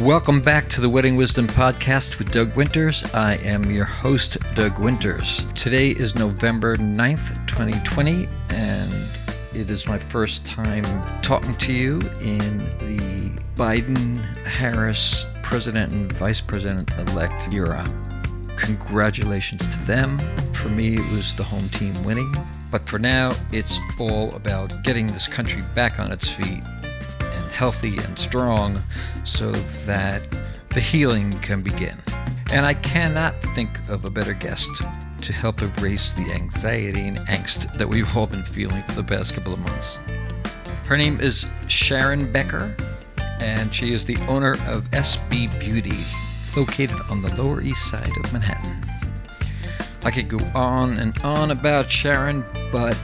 Welcome back to the Wedding Wisdom Podcast with Doug Winters. I am your host, Doug Winters. Today is November 9th, 2020, and it is my first time talking to you in the Biden Harris President and Vice President elect era. Congratulations to them. For me, it was the home team winning. But for now, it's all about getting this country back on its feet healthy and strong so that the healing can begin. And I cannot think of a better guest to help erase the anxiety and angst that we've all been feeling for the past couple of months. Her name is Sharon Becker, and she is the owner of SB Beauty, located on the Lower East Side of Manhattan. I could go on and on about Sharon, but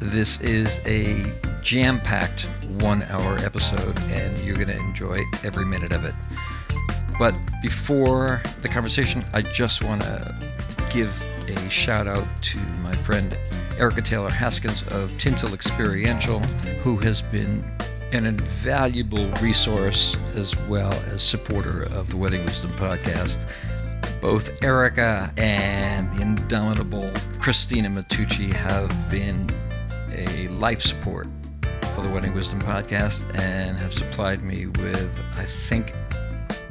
this is a jam packed one hour episode, and you're going to enjoy every minute of it. But before the conversation, I just want to give a shout out to my friend Erica Taylor Haskins of Tinsel Experiential, who has been an invaluable resource as well as supporter of the Wedding Wisdom podcast. Both Erica and the indomitable Christina Matucci have been a life support the Wedding Wisdom podcast and have supplied me with, I think,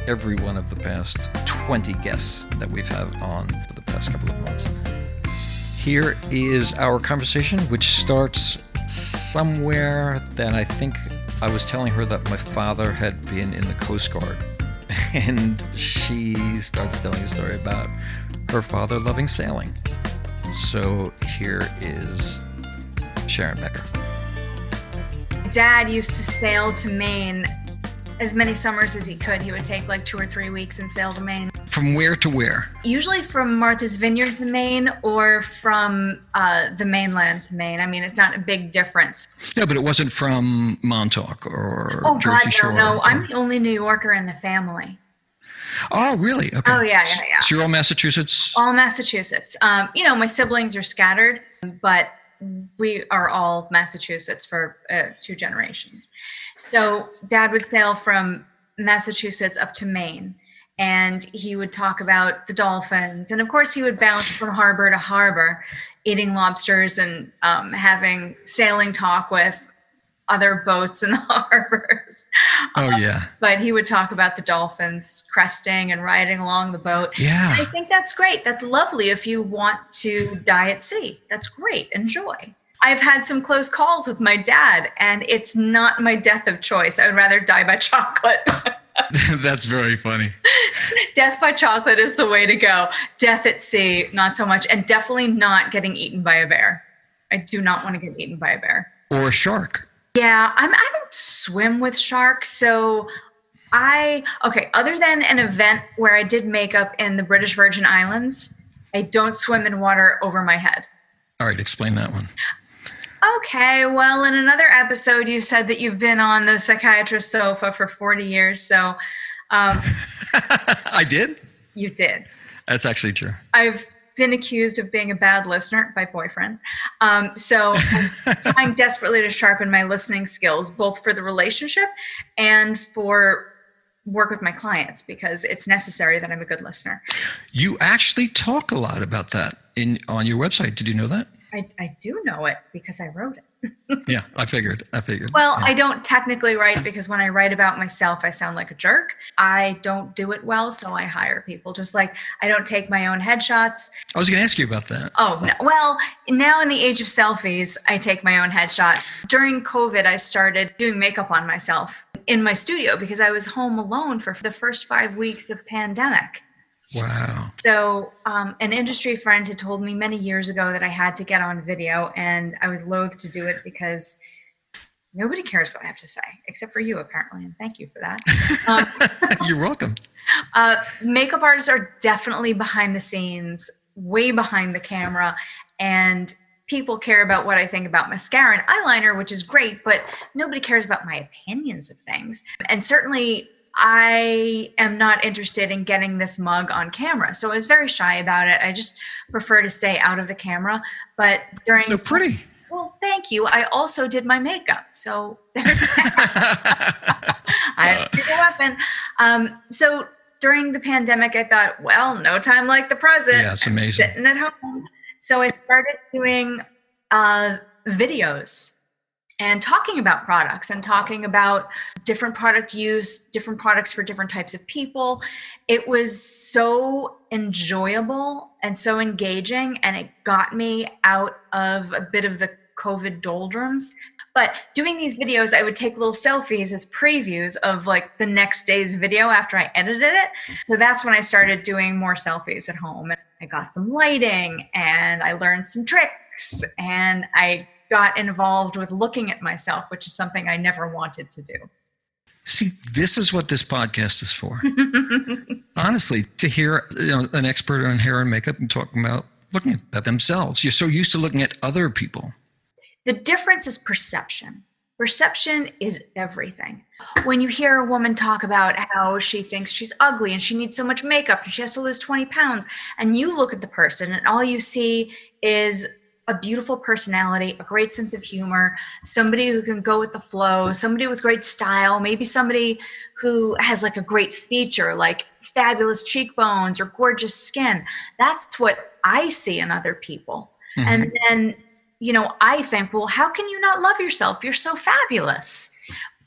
every one of the past 20 guests that we've had on for the past couple of months. Here is our conversation, which starts somewhere that I think I was telling her that my father had been in the Coast Guard. And she starts telling a story about her father loving sailing. So here is Sharon Becker. Dad used to sail to Maine as many summers as he could. He would take like two or three weeks and sail to Maine. From where to where? Usually from Martha's Vineyard to Maine or from uh, the mainland to Maine. I mean, it's not a big difference. No, but it wasn't from Montauk or Oh, Jersey God, Shore. no, no. or- I'm the only New Yorker in the family. Oh, really? Okay. Oh, yeah, yeah, yeah. So you're all Massachusetts? All Massachusetts. Um, you know, my siblings are scattered, but we are all Massachusetts for uh, two generations. So dad would sail from Massachusetts up to Maine and he would talk about the dolphins. And of course, he would bounce from harbor to harbor, eating lobsters and um, having sailing talk with other boats in the harbors. Oh, um, yeah. But he would talk about the dolphins cresting and riding along the boat. Yeah. I think that's great. That's lovely if you want to die at sea. That's great. Enjoy. I've had some close calls with my dad, and it's not my death of choice. I would rather die by chocolate. That's very funny. death by chocolate is the way to go. Death at sea, not so much. And definitely not getting eaten by a bear. I do not want to get eaten by a bear. Or a shark. Yeah, I'm, I don't swim with sharks. So I, okay, other than an event where I did makeup in the British Virgin Islands, I don't swim in water over my head. All right, explain that one. Okay, well, in another episode, you said that you've been on the psychiatrist sofa for 40 years. So um, I did? you did. That's actually true. I've been accused of being a bad listener by boyfriends. Um, so I'm trying desperately to sharpen my listening skills, both for the relationship and for work with my clients, because it's necessary that I'm a good listener. You actually talk a lot about that in on your website. Did you know that? I, I do know it because I wrote it. Yeah, I figured. I figured. Well, Yeah. I don't technically write because when I write about myself, I sound like a jerk. I don't do it well, so I hire people. Just like I don't take my own headshots. I was going to ask you about that. Oh, no. well, now in the age of selfies, I take my own headshot. During COVID, I started doing makeup on myself in my studio because I was home alone for the first five weeks of pandemic. Wow. So, um, an industry friend had told me many years ago that I had to get on video, and I was loath to do it because nobody cares what I have to say, except for you, apparently. And thank you for that. Um, You're welcome. uh, makeup artists are definitely behind the scenes, way behind the camera, and people care about what I think about mascara and eyeliner, which is great, but nobody cares about my opinions of things. And certainly, I am not interested in getting this mug on camera. So I was very shy about it. I just prefer to stay out of the camera. But during So pretty. well, thank you. I also did my makeup. So there's I have to a weapon. Um, so during the pandemic, I thought, well, no time like the present. Yeah, it's amazing. Sitting at home. So I started doing uh, videos and talking about products and talking about different product use, different products for different types of people. It was so enjoyable and so engaging, and it got me out of a bit of the COVID doldrums. But doing these videos, I would take little selfies as previews of like the next day's video after I edited it. So that's when I started doing more selfies at home. And I got some lighting and I learned some tricks and I got involved with looking at myself, which is something I never wanted to do. See, this is what this podcast is for. Honestly, to hear you know, an expert on hair and makeup and talking about looking at themselves. You're so used to looking at other people. The difference is perception. Perception is everything. When you hear a woman talk about how she thinks she's ugly and she needs so much makeup and she has to lose 20 pounds, and you look at the person and all you see is a beautiful personality, a great sense of humor, somebody who can go with the flow, somebody with great style, maybe somebody who has like a great feature, like fabulous cheekbones or gorgeous skin. That's what I see in other people. Mm-hmm. And then, you know, I think, well, how can you not love yourself? You're so fabulous.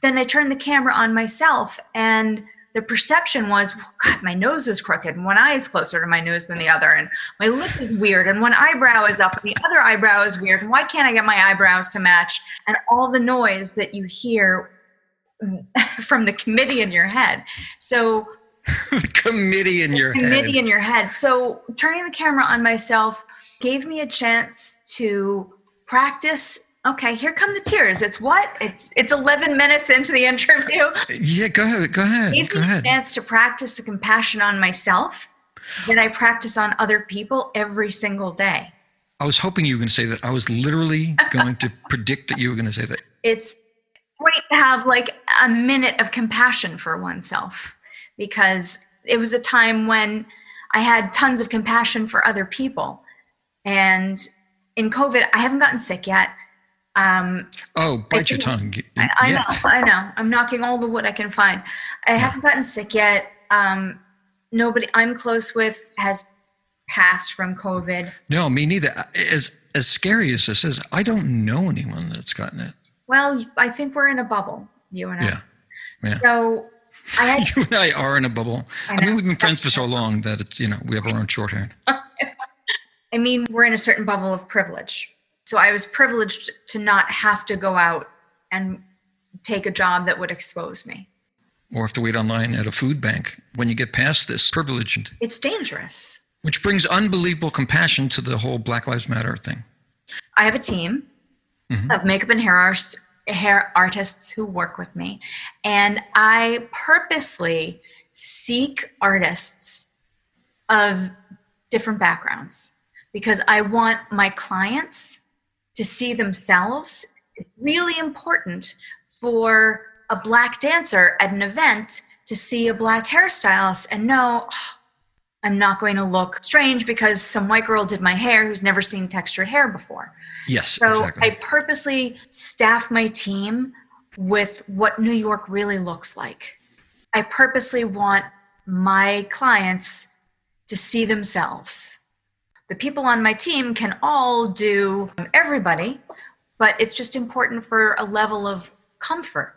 Then I turn the camera on myself and the perception was, well, God, my nose is crooked, and one eye is closer to my nose than the other, and my lip is weird, and one eyebrow is up, and the other eyebrow is weird, and why can't I get my eyebrows to match? And all the noise that you hear from the committee in your head. So, committee in your committee head. Committee in your head. So, turning the camera on myself gave me a chance to practice Okay, here come the tears. It's what? It's it's 11 minutes into the interview. Yeah, go ahead. Go ahead. Gave go me ahead. a chance to practice the compassion on myself that I practice on other people every single day. I was hoping you were going to say that. I was literally going to predict that you were going to say that. It's great to have like a minute of compassion for oneself because it was a time when I had tons of compassion for other people. And in COVID, I haven't gotten sick yet. Um, oh, bite your tongue. I, I know, I know. I'm knocking all the wood I can find. I yeah. haven't gotten sick yet. Um, nobody I'm close with has passed from COVID. No, me neither. As as scary as this is, I don't know anyone that's gotten it. Well, I think we're in a bubble, you and I. Yeah. yeah. So I had, you and I are in a bubble. I, I mean, we've been friends for so long that it's you know we have our own shorthand. I mean, we're in a certain bubble of privilege so I was privileged to not have to go out and take a job that would expose me. Or have to wait online at a food bank when you get past this privilege. It's dangerous. Which brings unbelievable compassion to the whole Black Lives Matter thing. I have a team mm-hmm. of makeup and hair, art- hair artists who work with me. And I purposely seek artists of different backgrounds because I want my clients to see themselves is really important for a black dancer at an event to see a black hairstylist and know oh, I'm not going to look strange because some white girl did my hair who's never seen textured hair before. Yes. So exactly. I purposely staff my team with what New York really looks like. I purposely want my clients to see themselves the people on my team can all do everybody, but it's just important for a level of comfort.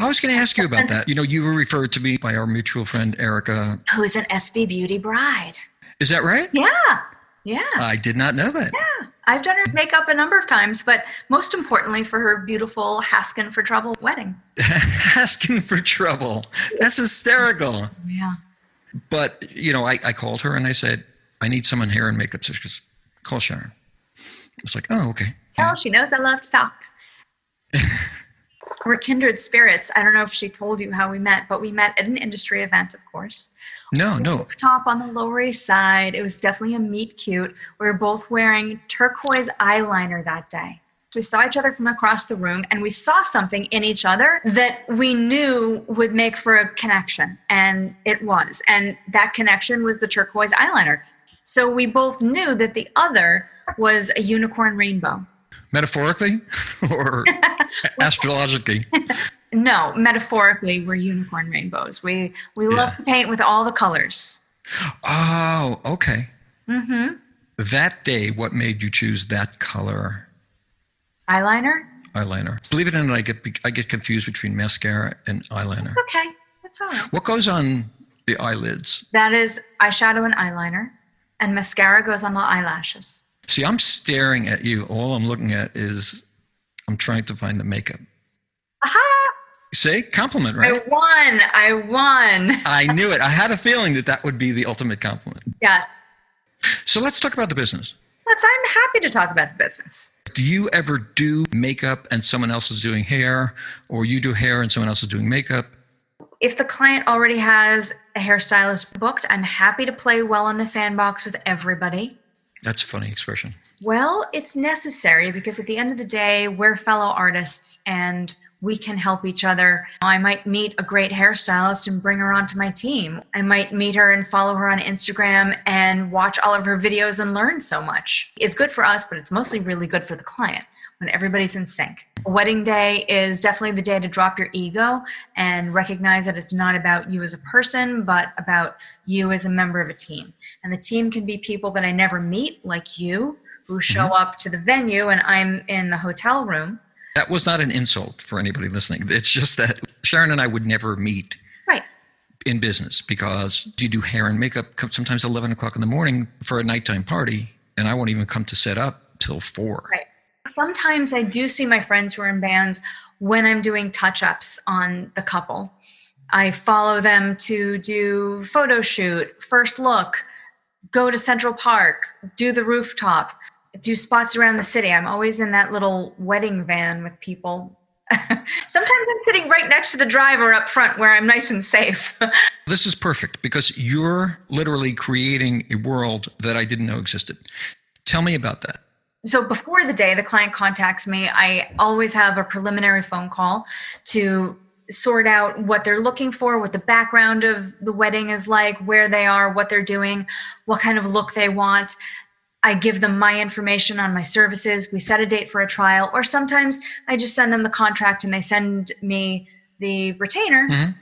I was going to ask you about that. You know, you were referred to me by our mutual friend Erica, who's an SB Beauty bride. Is that right? Yeah. Yeah. I did not know that. Yeah. I've done her makeup a number of times, but most importantly for her beautiful Haskin for Trouble wedding. Haskin for Trouble. That's hysterical. Yeah. But, you know, I, I called her and I said, I need someone hair and makeup. So she goes, call Sharon. It's like, oh, okay. Well, she knows I love to talk. We're kindred spirits. I don't know if she told you how we met, but we met at an industry event, of course. No, no. Top on the Lower East Side. It was definitely a meet cute. We were both wearing turquoise eyeliner that day. We saw each other from across the room and we saw something in each other that we knew would make for a connection. And it was. And that connection was the turquoise eyeliner. So we both knew that the other was a unicorn rainbow. Metaphorically or astrologically? No, metaphorically, we're unicorn rainbows. We we love to paint with all the colors. Oh, okay. Mm-hmm. That day, what made you choose that color Eyeliner. eyeliner? Believe it or not, I get I get confused between mascara and eyeliner. Okay, that's all right. What goes on the eyelids? That is eyeshadow and eyeliner, and mascara goes on the eyelashes. See, I'm staring at you. All I'm looking at is I'm trying to find the makeup. Aha! See, compliment, right? I won. I won. I knew it. I had a feeling that that would be the ultimate compliment. Yes. So let's talk about the business. Let's. I'm happy to talk about the business. Do you ever do makeup and someone else is doing hair, or you do hair and someone else is doing makeup? If the client already has a hairstylist booked, I'm happy to play well in the sandbox with everybody. That's a funny expression. Well, it's necessary because at the end of the day, we're fellow artists and we can help each other. I might meet a great hairstylist and bring her onto my team. I might meet her and follow her on Instagram and watch all of her videos and learn so much. It's good for us, but it's mostly really good for the client when everybody's in sync. Wedding day is definitely the day to drop your ego and recognize that it's not about you as a person, but about you as a member of a team. And the team can be people that I never meet, like you, who show mm-hmm. up to the venue and I'm in the hotel room. That was not an insult for anybody listening. It's just that Sharon and I would never meet Right. in business because you do hair and makeup sometimes 11 o'clock in the morning for a nighttime party, and I won't even come to set up till four. Right. Sometimes I do see my friends who are in bands when I'm doing touch ups on the couple. I follow them to do photo shoot, first look, go to Central Park, do the rooftop, do spots around the city. I'm always in that little wedding van with people. Sometimes I'm sitting right next to the driver up front where I'm nice and safe. This is perfect because you're literally creating a world that I didn't know existed. Tell me about that. So before the day the client contacts me i always have a preliminary phone call to sort out what they're looking for what the background of the wedding is like where they are what they're doing what kind of look they want. I give them my information on my services. We set a date for a trial or sometimes i just send them the contract and they send me the retainer Mhm.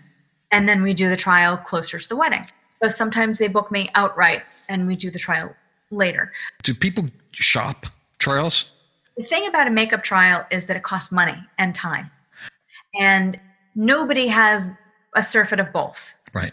and then we do the trial closer to the wedding. So sometimes they book me outright and we do the trial later. Do people shop trials? the thing about a makeup trial is that it costs money and time. And nobody has a surfeit of both. Right.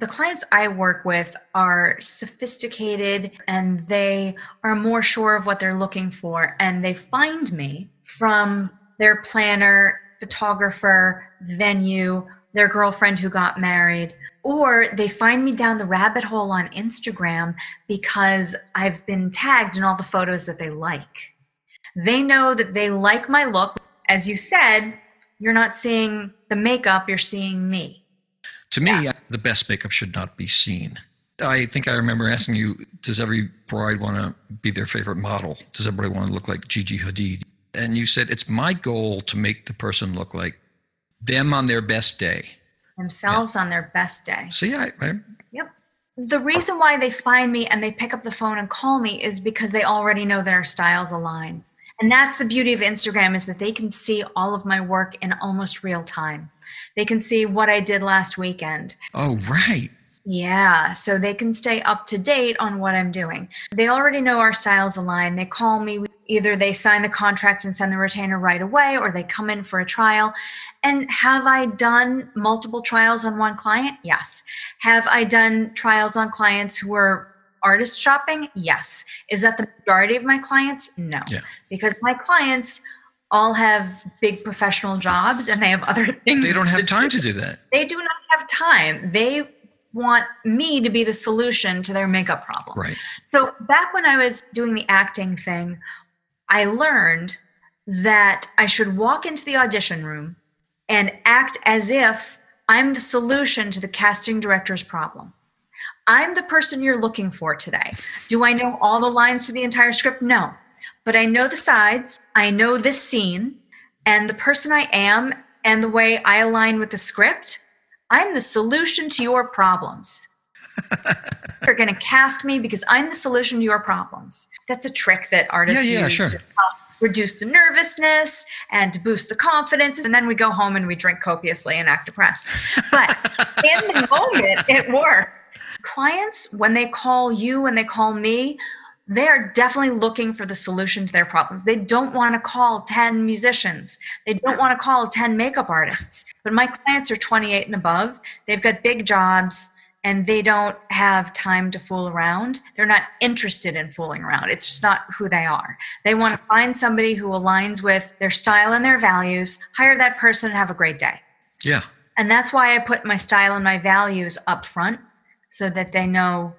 The clients I work with are sophisticated and they are more sure of what they're looking for. And they find me from their planner, photographer, venue, their girlfriend who got married, or they find me down the rabbit hole on Instagram because I've been tagged in all the photos that they like. They know that they like my look. As you said, you're not seeing the makeup, you're seeing me. To me, the best makeup should not be seen. I think I remember asking you, does every bride want to be their favorite model? Does everybody want to look like Gigi Hadid? And you said, it's my goal to make the person look like them on their best day. Themselves on their best day. See, I, I Yep. The reason why they find me and they pick up the phone and call me is because they already know that our styles align. And that's the beauty of Instagram is that they can see all of my work in almost real time. They can see what I did last weekend. oh, right. Yeah, so they can stay up to date on what I'm doing. They already know our styles align. They call me, either they sign the contract and send the retainer right away, or they come in for a trial. And have I done multiple trials on one client? Yes. Have I done trials on clients who are artist shopping? Yes. Is that the majority of my clients? No. Yeah. Because my clients all have big professional jobs and they have other things. They don't have time do to do that. they do not have time. They want me to be the solution to their makeup problem. Right. So back when I was doing the acting thing, I learned that I should walk into the audition room and act as if I'm the solution to the casting director's problem. I'm the person you're looking for today. Do I know all the lines to the entire script? No. But I know the sides, I know this scene, and the person I am and the way I align with the script. I'm the solution to your problems. You're going to cast me because I'm the solution to your problems. That's a trick that artists Yeah, yeah, use sure. to, reduce the nervousness and to boost the confidence. And then we go home and we drink copiously and act depressed. But in the moment, it works. Clients, when they call you, when they call me, they are definitely looking for the solution to their problems. They don't want to call 10 musicians. They don't want to call 10 makeup artists. But my clients are 28 and above. They've got big jobs and they don't have time to fool around. They're not interested in fooling around. It's just not who they are. They want to find somebody who aligns with their style and their values, hire that person and have a great day. Yeah. And that's why I put my style and my values up front so that they know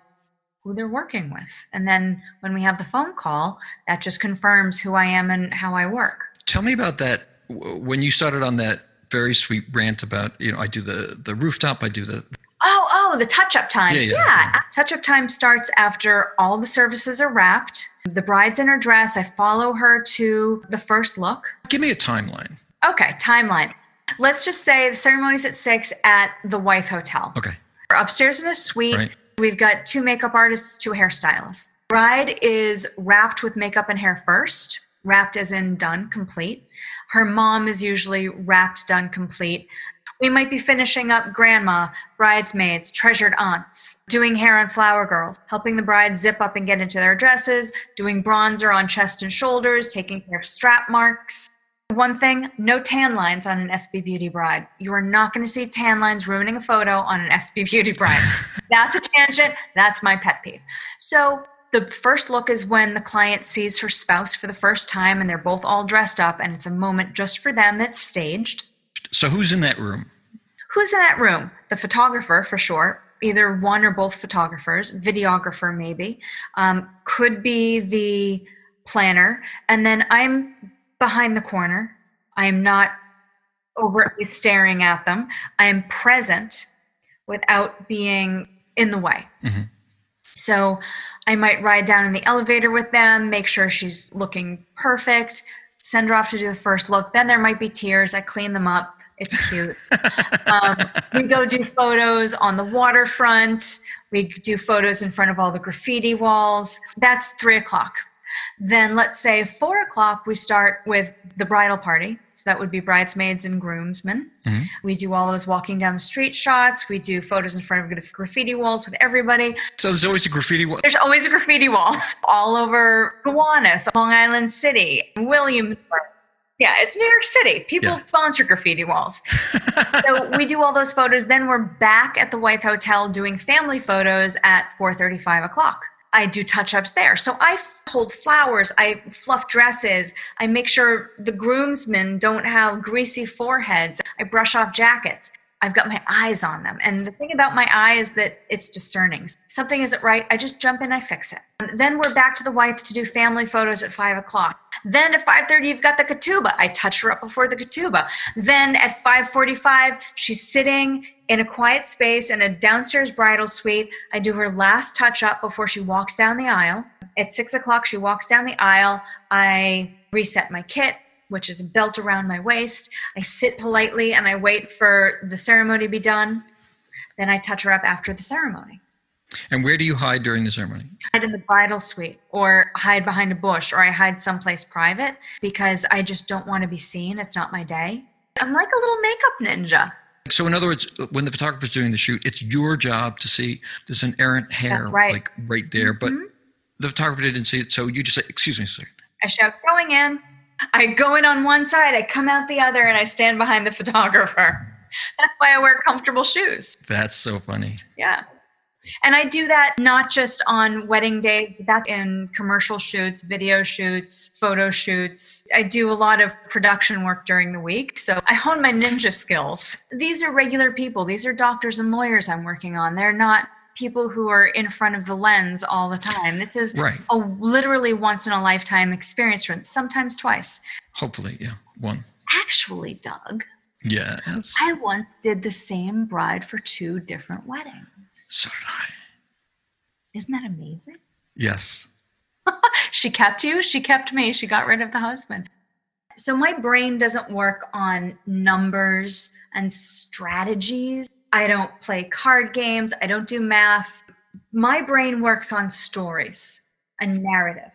who they're working with. And then when we have the phone call, that just confirms who I am and how I work. Tell me about that when you started on that very sweet rant about, you know, I do the the rooftop, I do the Oh, oh, the touch up time. Yeah, yeah, yeah. Uh, yeah. Touch up time starts after all the services are wrapped. The bride's in her dress. I follow her to the first look. Give me a timeline. Okay, timeline. Let's just say the ceremony's at six at the Wythe Hotel. Okay. We're upstairs in a suite. Right. We've got two makeup artists, two hairstylists. Bride is wrapped with makeup and hair first, wrapped as in done, complete. Her mom is usually wrapped, done, complete. We might be finishing up grandma, bridesmaids, treasured aunts, doing hair on flower girls, helping the bride zip up and get into their dresses, doing bronzer on chest and shoulders, taking care of strap marks. One thing, no tan lines on an SB Beauty bride. You are not going to see tan lines ruining a photo on an SB Beauty bride. That's a tangent. That's my pet peeve. So, the first look is when the client sees her spouse for the first time and they're both all dressed up and it's a moment just for them that's staged. So who's in that room? Who's in that room? The photographer, for sure. Either one or both photographers, videographer, maybe. Um, could be the planner. And then I'm behind the corner. I am not overtly staring at them. I am present without being in the way. Mhm. So I might ride down in the elevator with them, make sure she's looking perfect, send her off to do the first look. Then there might be tears. I clean them up. It's cute. um, we go do photos on the waterfront. We do photos in front of all the graffiti walls. That's three o'clock. Then let's say four o'clock, we start with the bridal party. So that would be bridesmaids and groomsmen. Mhm. We do all those walking down the street shots. We do photos in front of the graffiti walls with everybody. So there's always a graffiti wall. There's always a graffiti wall all over Gowanus, Long Island City, Williamsburg. Yeah, it's New York City. People Yeah. sponsor graffiti walls. so we do all those photos. Then we're back at the Wythe Hotel doing family photos at 4:35 o'clock. I do touch-ups there. So I hold flowers, I fluff dresses, I make sure the groomsmen don't have greasy foreheads. I brush off jackets. I've got my eyes on them. And the thing about my eye is that it's discerning. Something isn't right, I just jump in, I fix it. Then we're back to the Wythe to do family photos at five o'clock. Then at 5:30, you've got the ketubah. I touch her up before the ketubah. Then at 5:45, she's sitting in a quiet space in a downstairs bridal suite. I do her last touch up before she walks down the aisle. At six o'clock, she walks down the aisle. I reset my kit, which is a belt around my waist. I sit politely and I wait for the ceremony to be done. Then I touch her up after the ceremony. And where do you hide during the ceremony? hide in the bridal suite or hide behind a bush or I hide someplace private because I just don't want to be seen. It's not my day. I'm like a little makeup ninja. So in other words, when the photographer's doing the shoot, it's your job to see there's an errant hair right. like right there, but Mhm. the photographer didn't see it. So you just say, "Excuse me, a second. I shout, going in. I go in on one side, I come out the other, and I stand behind the photographer. That's why I wear comfortable shoes. That's so funny." Yeah. And I do that not just on wedding day, that's in commercial shoots, video shoots, photo shoots. I do a lot of production work during the week. So I hone my ninja skills. These are regular people, these are doctors and lawyers I'm working on. They're not people who are in front of the lens all the time. This is Right. a literally once in a lifetime experience for them, sometimes twice. Hopefully, yeah, one. Actually, Doug, Yes. I once did the same bride for two different weddings. So did I. Isn't that amazing? Yes. she kept you, she kept me, she got rid of the husband. So my brain doesn't work on numbers and strategies. I don't play card games, I don't do math. My brain works on stories and narrative.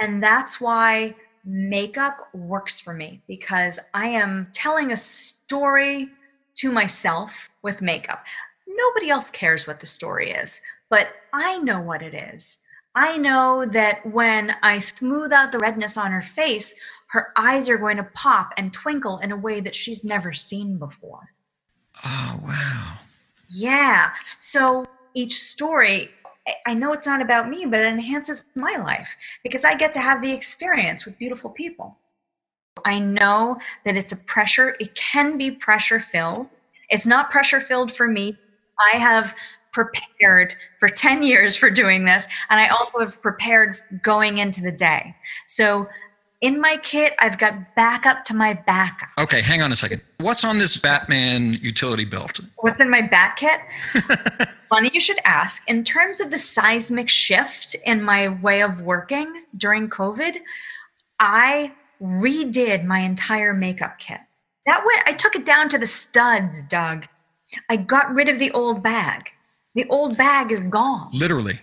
And that's why makeup works for me because I am telling a story to myself with makeup. Nobody else cares what the story is, but I know what it is. I know that when I smooth out the redness on her face, her eyes are going to pop and twinkle in a way that she's never seen before. Oh, wow. Yeah. So each story, I know it's not about me, but it enhances my life because I get to have the experience with beautiful people. I know that it's a pressure, it can be pressure filled. It's not pressure filled for me. I have prepared for 10 years for doing this, and I also have prepared going into the day. So in my kit, I've got backup to my backup. Okay, hang on a second. What's on this Batman utility belt? What's in my bat kit? Funny you should ask. In terms of the seismic shift in my way of working during COVID, I redid my entire makeup kit. That went, I took it down to the studs, Doug. I got rid of the old bag. The old bag is gone. Literally.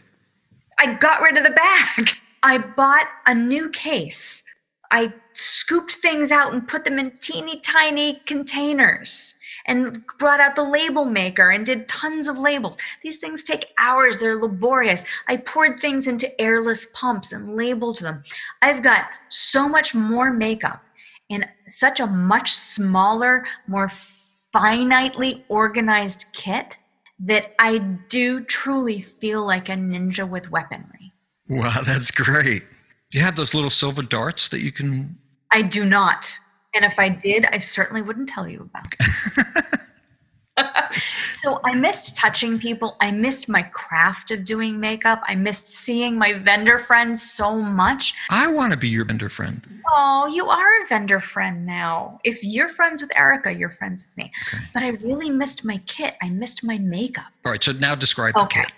I got rid of the bag. I bought a new case I scooped things out and put them in teeny tiny containers and brought out the label maker and did tons of labels. These things take hours, they're laborious. I poured things into airless pumps and labeled them. I've got so much more makeup in such a much smaller, more finitely organized kit that I do truly feel like a ninja with weaponry. Wow, that's great. Do you have those little silver darts that you can? I do not. And if I did, I certainly wouldn't tell you about. it. so I missed touching people. I missed my craft of doing makeup. I missed seeing my vendor friends so much. I want to be your vendor friend. Oh, you are a vendor friend now. If you're friends with Erica, you're friends with me. Okay. But I really missed my kit. I missed my makeup. All right. So now describe the kit.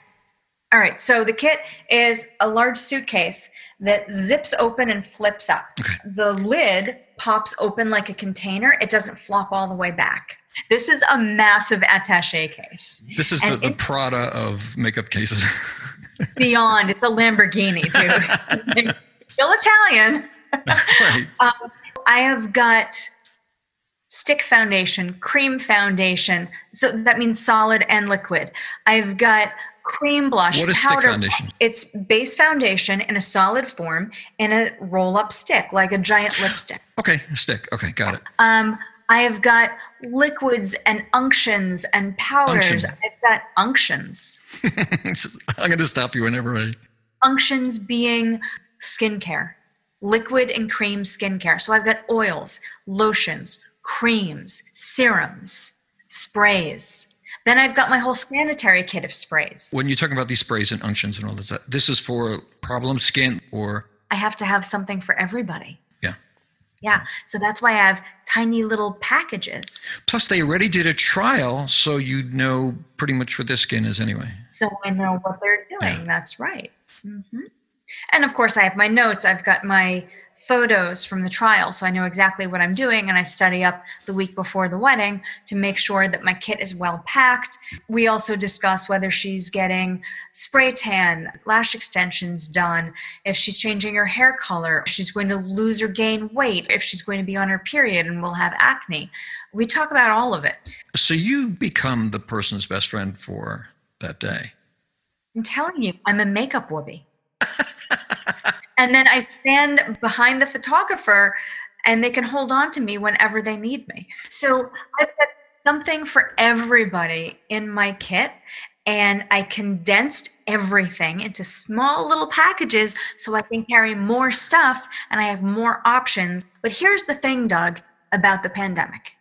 All right, so the kit is a large suitcase that zips open and flips up. Okay. The lid pops open like a container, it doesn't flop all the way back. This is a massive attache case. This is the, the Prada of makeup cases. beyond, it's a Lamborghini, too. Still Italian. right. Um, I have got stick foundation, cream foundation. So that means solid and liquid. I've got cream blush. What is powder. stick foundation? It's base foundation in a solid form in a roll up stick, like a giant lipstick. Okay, stick. Okay, got it. Um, I have got liquids and unctions and powders. Unction. I've got unctions. I'm going to stop you whenever I. Unctions being skincare, liquid and cream skincare. So I've got oils, lotions, creams, serums, sprays then I've got my whole sanitary kit of sprays. When you're talking about these sprays and unctions and all this, this is for problem skin or? I have to have something for everybody. Yeah. Yeah. So that's why I have tiny little packages. Plus, they already did a trial, so you know pretty much what their skin is anyway. So I know what they're doing. Yeah. That's right. Mm-hmm. And of course, I have my notes. I've got my photos from the trial so I know exactly what I'm doing and I study up the week before the wedding to make sure that my kit is well packed. We also discuss whether she's getting spray tan, lash extensions done, if she's changing her hair color, if she's going to lose or gain weight, if she's going to be on her period and will have acne. We talk about all of it. So you become the person's best friend for that day. I'm telling you, I'm a makeup whoopee. And then I stand behind the photographer and they can hold on to me whenever they need me. So I've got something for everybody in my kit and I condensed everything into small little packages so I can carry more stuff and I have more options. But here's the thing, Doug, about the pandemic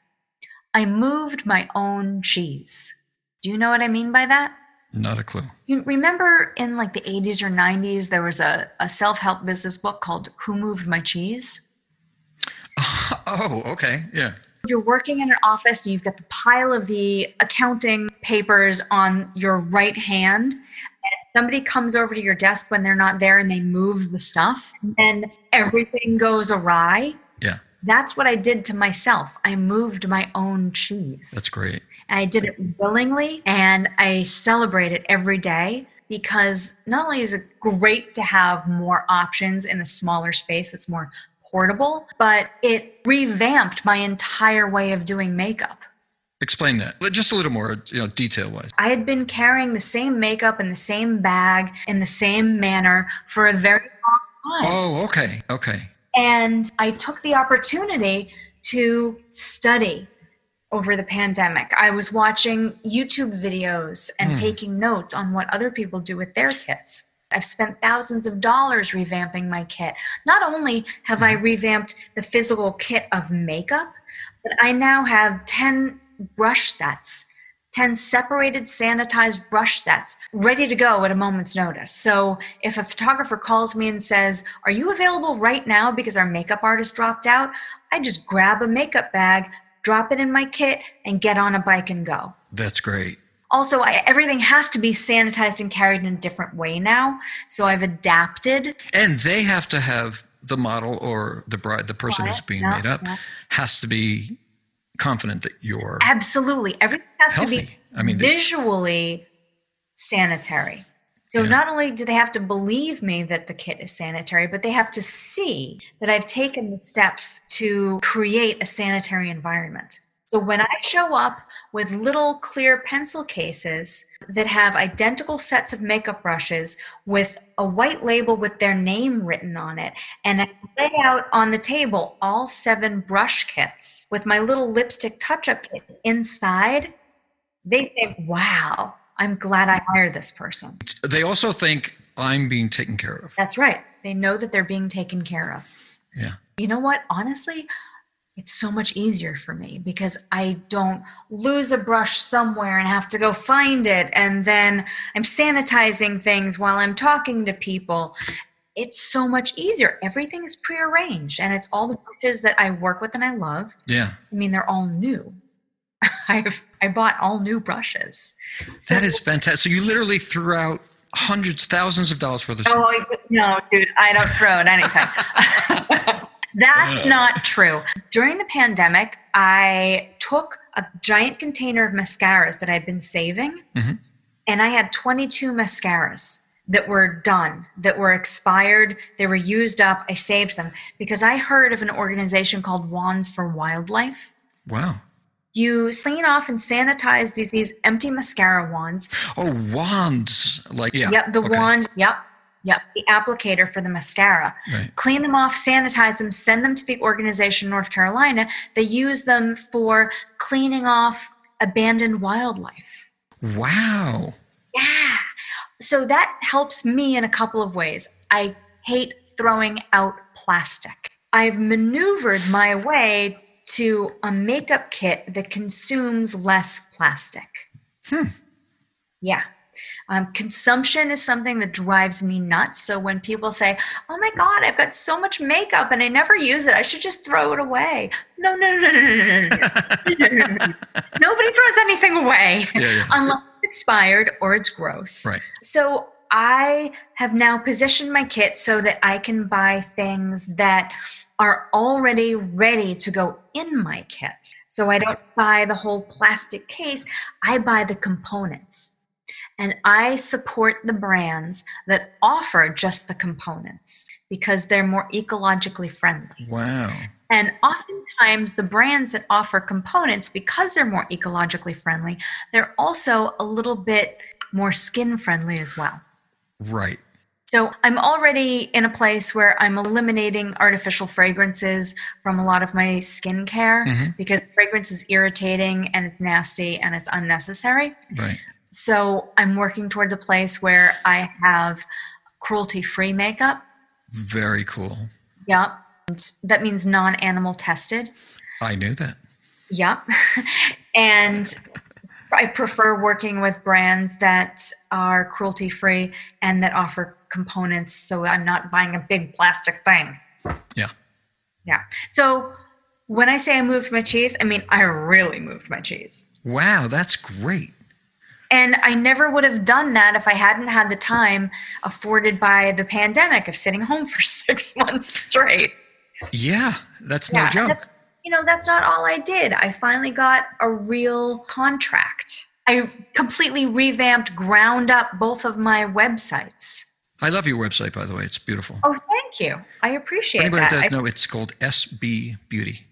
I moved my own cheese. Do you know what I mean by that? Not a clue. You remember in like the 80s or 90s, there was a, a self help business book called Who Moved My Cheese? Oh, okay. Yeah. You're working in an office and you've got the pile of the accounting papers on your right hand. And somebody comes over to your desk when they're not there and they move the stuff, and everything goes awry. Yeah. That's what I did to myself. I moved my own cheese. That's great. I did it willingly and I celebrate it every day because not only is it great to have more options in a smaller space that's more portable, but it revamped my entire way of doing makeup. Explain that just a little more, you know, detail wise. I had been carrying the same makeup in the same bag in the same manner for a very long time. Oh, okay, okay. And I took the opportunity to study over the pandemic. I was watching YouTube videos and Hmm. taking notes on what other people do with their kits. I've spent thousands of dollars revamping my kit. Not only have I revamped the physical kit of makeup, but I now have 10 brush sets, 10 separated sanitized brush sets ready to go at a moment's notice. So if a photographer calls me and says, Are you available right now because our makeup artist dropped out? I just grab a makeup bag, drop it in my kit, and get on a bike and go. That's great. Also, I, everything has to be sanitized and carried in a different way now. So I've adapted. And they have to have the model or the bride, the person who's being yeah, made up, yeah. has to be confident that you're Absolutely. Everything has to be I mean, visually sanitary. So Yeah. not only do they have to believe me that the kit is sanitary, but they have to see that I've taken the steps to create a sanitary environment. So when I show up with little clear pencil cases that have identical sets of makeup brushes with a white label with their name written on it, and I lay out on the table all seven brush kits with my little lipstick touch up kit inside, they think, wow, I'm glad I hired this person. they also think I'm being taken care of. That's right. They know that they're being taken care of. Yeah. You know what? Honestly, it's so much easier for me because I don't lose a brush somewhere and have to go find it. And then I'm sanitizing things while I'm talking to people. It's so much easier. Everything is prearranged and it's all the brushes that I work with and I love. Yeah. I mean, they're all new. I've I bought all new brushes. So- That is fantastic. So you literally threw out hundreds, thousands of dollars worth of stuff. Oh no, dude, I don't throw at anything. That's not true. During the pandemic, I took a giant container of mascaras that I'd been saving, Mhm. and I had 22 mascaras that were done, that were expired, they were used up. I saved them because I heard of an organization called Wands for Wildlife. Wow. You clean off and sanitize these, these empty mascara wands Oh, wands. Like, yeah. Yep, the okay. wand. Yep, yep, the applicator for the mascara. Right. Clean them off, sanitize them, send them to the organization in North Carolina. They use them for cleaning off abandoned wildlife. Wow. Yeah. So that helps me in a couple of ways. I hate throwing out plastic. I've maneuvered my way to a makeup kit that consumes less plastic. Hmm. Yeah. Um, consumption is something that drives me nuts. So when people say, "Oh my God, I've got so much makeup and I never use it. I should just throw it away." No, no, no, no, no, no, no. Nobody throws anything away yeah, yeah. unless it's expired or it's gross. Right. So I have now positioned my kit so that I can buy things that are already ready to go in my kit. So I don't buy the whole plastic case, I buy the components. And I support the brands that offer just the components because they're more ecologically friendly. Wow. And oftentimes, the brands that offer components, because they're more ecologically friendly, they're also a little bit more skin friendly as well. Right. So I'm already in a place where I'm eliminating artificial fragrances from a lot of my skincare Mhm. because fragrance is irritating and it's nasty and it's unnecessary. Right. So I'm working towards a place where I have cruelty free makeup. Very cool. Yep. And that means non animal tested. I knew that. Yep. and I prefer working with brands that are cruelty free and that offer components so I'm not buying a big plastic thing. Yeah. Yeah. So when I say I moved my cheese, I mean I really moved my cheese. Wow, that's great. And I never would have done that if I hadn't had the time afforded by the pandemic of sitting home for six months straight. Yeah, that's no joke. that's- you know, that's not all I did. I finally got a real contract. I completely revamped, ground up both of my websites. I love your website, by the way. It's beautiful. Oh, thank you. I For appreciate anybody that. that doesn't know, it's called SB Beauty.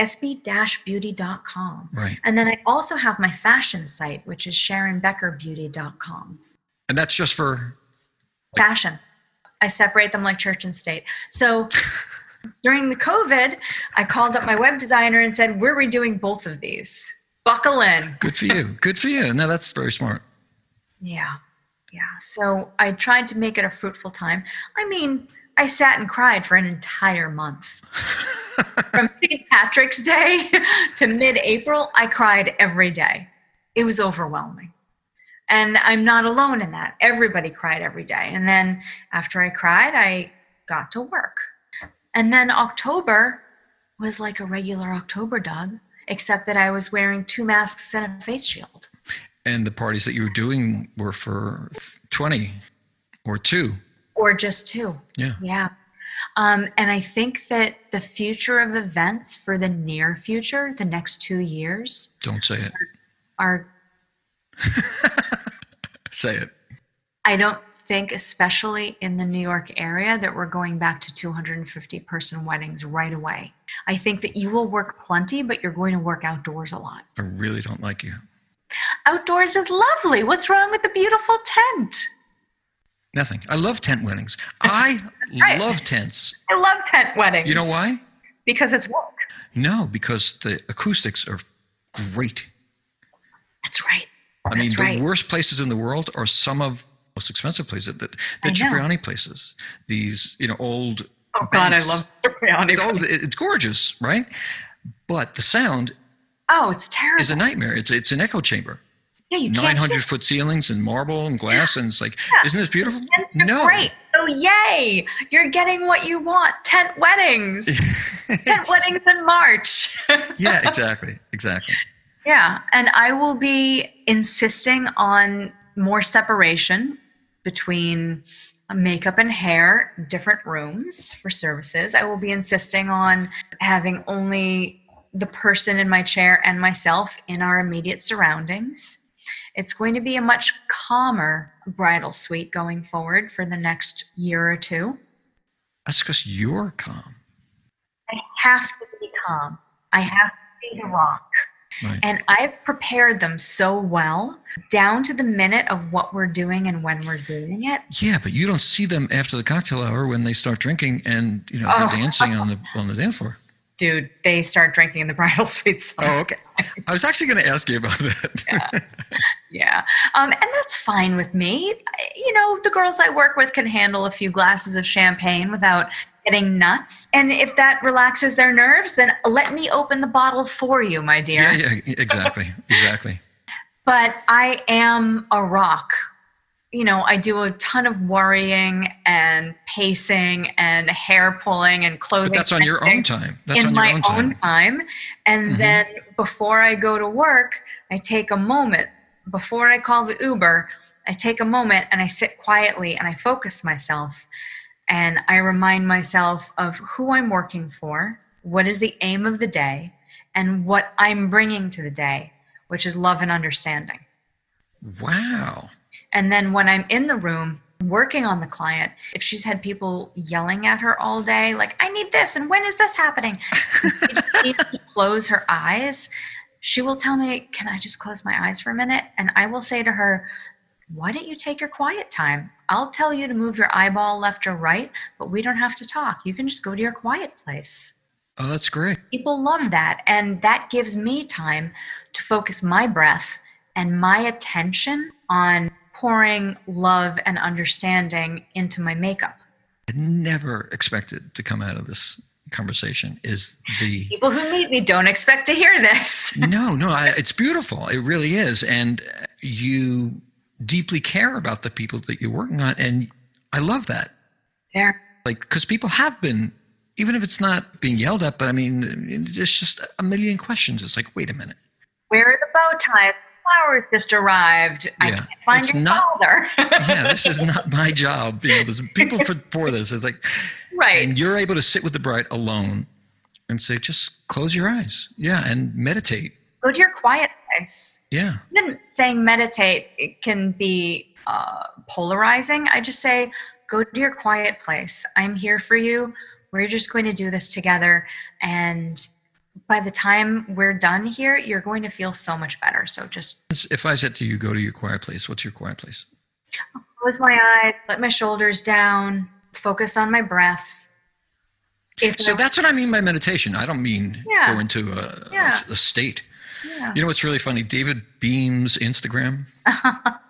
sb-beauty.com. Right. And then I also have my fashion site, which is sharonbeckerbeauty.com. And that's just for Fashion. I separate them like church and state. So during the COVID, I called up my web designer and said, We're redoing both of these. Buckle in. good for you. Good for you. No, that's very smart. Yeah. Yeah. So I tried to make it a fruitful time. I mean, I sat and cried for an entire month. From St. Patrick's Day to mid April, I cried every day. It was overwhelming. And I'm not alone in that. Everybody cried every day. And then after I cried, I got to work. And then October was like a regular October, Doug, except that I was wearing two masks and a face shield. And the parties that you were doing were for 20 or two. Or just two. Yeah. Yeah. Um, and I think that the future of events for the near future, the next two years, Don't say it. are, Say it. I don't think, especially in the New York area, that we're going back to 250 person weddings right away. I think that you will work plenty, but you're going to work outdoors a lot. I really don't like you. Outdoors is lovely. What's wrong with the beautiful tent? Nothing. I love tent weddings. I Right. love tents. I love tent weddings. You know why? Because it's work. No, because the acoustics are great. That's right. I mean, That's the right. worst places in the world are some of the most expensive places. The, the. Cipriani places. These, you know, old. Oh God, I love Cipriani. Oh, it's gorgeous, right? But the sound Oh, it's terrible. It's a nightmare. It's it's an echo chamber. yeah, you can't Nine hundred foot ceilings and marble and glass, and it's like, Yeah. isn't this beautiful? No, Great. Oh, yay. You're getting what you want. Tent weddings. Tent weddings in March. yeah, exactly, exactly. yeah. And I will be insisting on more separation between makeup and hair, different rooms for services. I will be insisting on having only the person in my chair and myself in our immediate surroundings. It's going to be a much calmer bridal suite going forward for the next year or two. That's because you're calm, I have to be calm. I have to be the rock. right? And I've prepared them so well, down to the minute of what we're doing and when we're doing it. Yeah, but you don't see them after the cocktail hour when they start drinking and you know Oh. they're dancing on the on the dance floor. Dude, they start drinking in the bridal suite. So Oh, okay. I was actually going to ask you about that. yeah. Um, and that's fine with me. You know, the girls I work with can handle a few glasses of champagne without getting nuts. And if that relaxes their nerves, then let me open the bottle for you, my dear. yeah, yeah, exactly, exactly. but I am a rock. You know, I do a ton of worrying and pacing and hair pulling and clothing. But that's on your own time. That's in on your my own time. own time. And Mhm. then before I go to work, I take a moment. Before I call the Uber, I take a moment and I sit quietly and I focus myself. And I remind myself of who I'm working for, what is the aim of the day, and what I'm bringing to the day, which is love and understanding. Wow. And then when I'm in the room working on the client, if she's had people yelling at her all day, like, I need this, and when is this happening? she close her eyes. She will tell me, Can I just close my eyes for a minute? And I will say to her, Why don't you take your quiet time? I'll tell you to move your eyeball left or right, but we don't have to talk. You can just go to your quiet place. Oh, that's great. People love that. And that gives me time to focus my breath and my attention on pouring love and understanding into my makeup. I never expected to come out of this conversation is the People who meet me don't expect to hear this. no, no, I, it's beautiful. It really is, and you deeply care about the people that you're working on, and I love that. There. Like, because people have been, even if it's not being yelled at, but I mean, it's just a million questions. It's like, wait a minute. Where are the bow ties? Flowers just arrived. I Yeah, can't find it's your not- folder. Yeah, this is not my job. You know, there's people for, for this. It's like, right. and you're able to sit with the bride alone and say, just close your eyes. Yeah, and meditate. Go to your quiet place. Yeah. Even saying meditate it can be uh, polarizing. I just say go to your quiet place. I'm here for you. We're just going to do this together. And by the time we're done here, you're going to feel so much better. So just If I said to you, go to your quiet place, what's your quiet place? close my eyes, let my shoulders down, focus on my breath. If So that's what I mean by meditation. I don't mean Yeah. go into a, a- a state. yeah, You know what's really funny? David Beam's Instagram.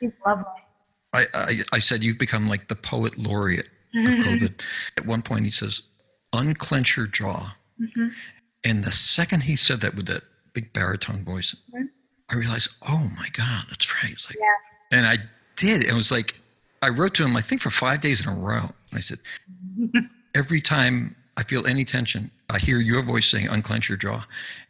he's lovely. I, I, I said you've become like the poet laureate of COVID. At one point, he says, "Unclench your jaw." Mm-hmm. And the second he said that with that big baritone voice, mm-hmm. I realized, oh my god, that's right. It's like, Yeah. and I did. It was like I wrote to him, I think for five days in a row, and I said, every time I feel any tension, I hear your voice saying, unclench your jaw.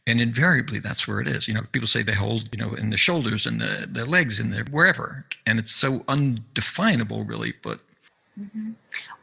And invariably, that's where it is. You know, people say they hold, you know, in the shoulders and the, the legs and the wherever. And it's so undefinable, really. But Mm-hmm.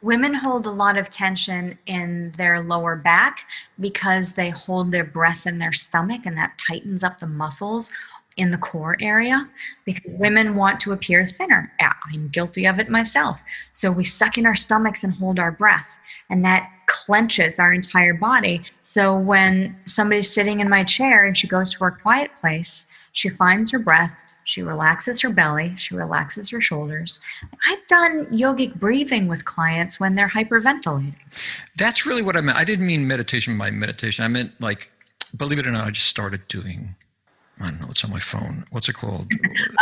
Women hold a lot of tension in their lower back because they hold their breath in their stomach and that tightens up the muscles in the core area because women want to appear thinner. I'm guilty of it myself. So we suck in our stomachs and hold our breath, and that clenches our entire body. So when somebody's sitting in my chair and she goes to her quiet place, she finds her breath, she relaxes her belly, she relaxes her shoulders. I've done yogic breathing with clients when they're hyperventilating. that's really what I meant. I didn't mean meditation by meditation. I meant like, believe it or not, I just started doing, I don't know, it's on my phone. What's it called?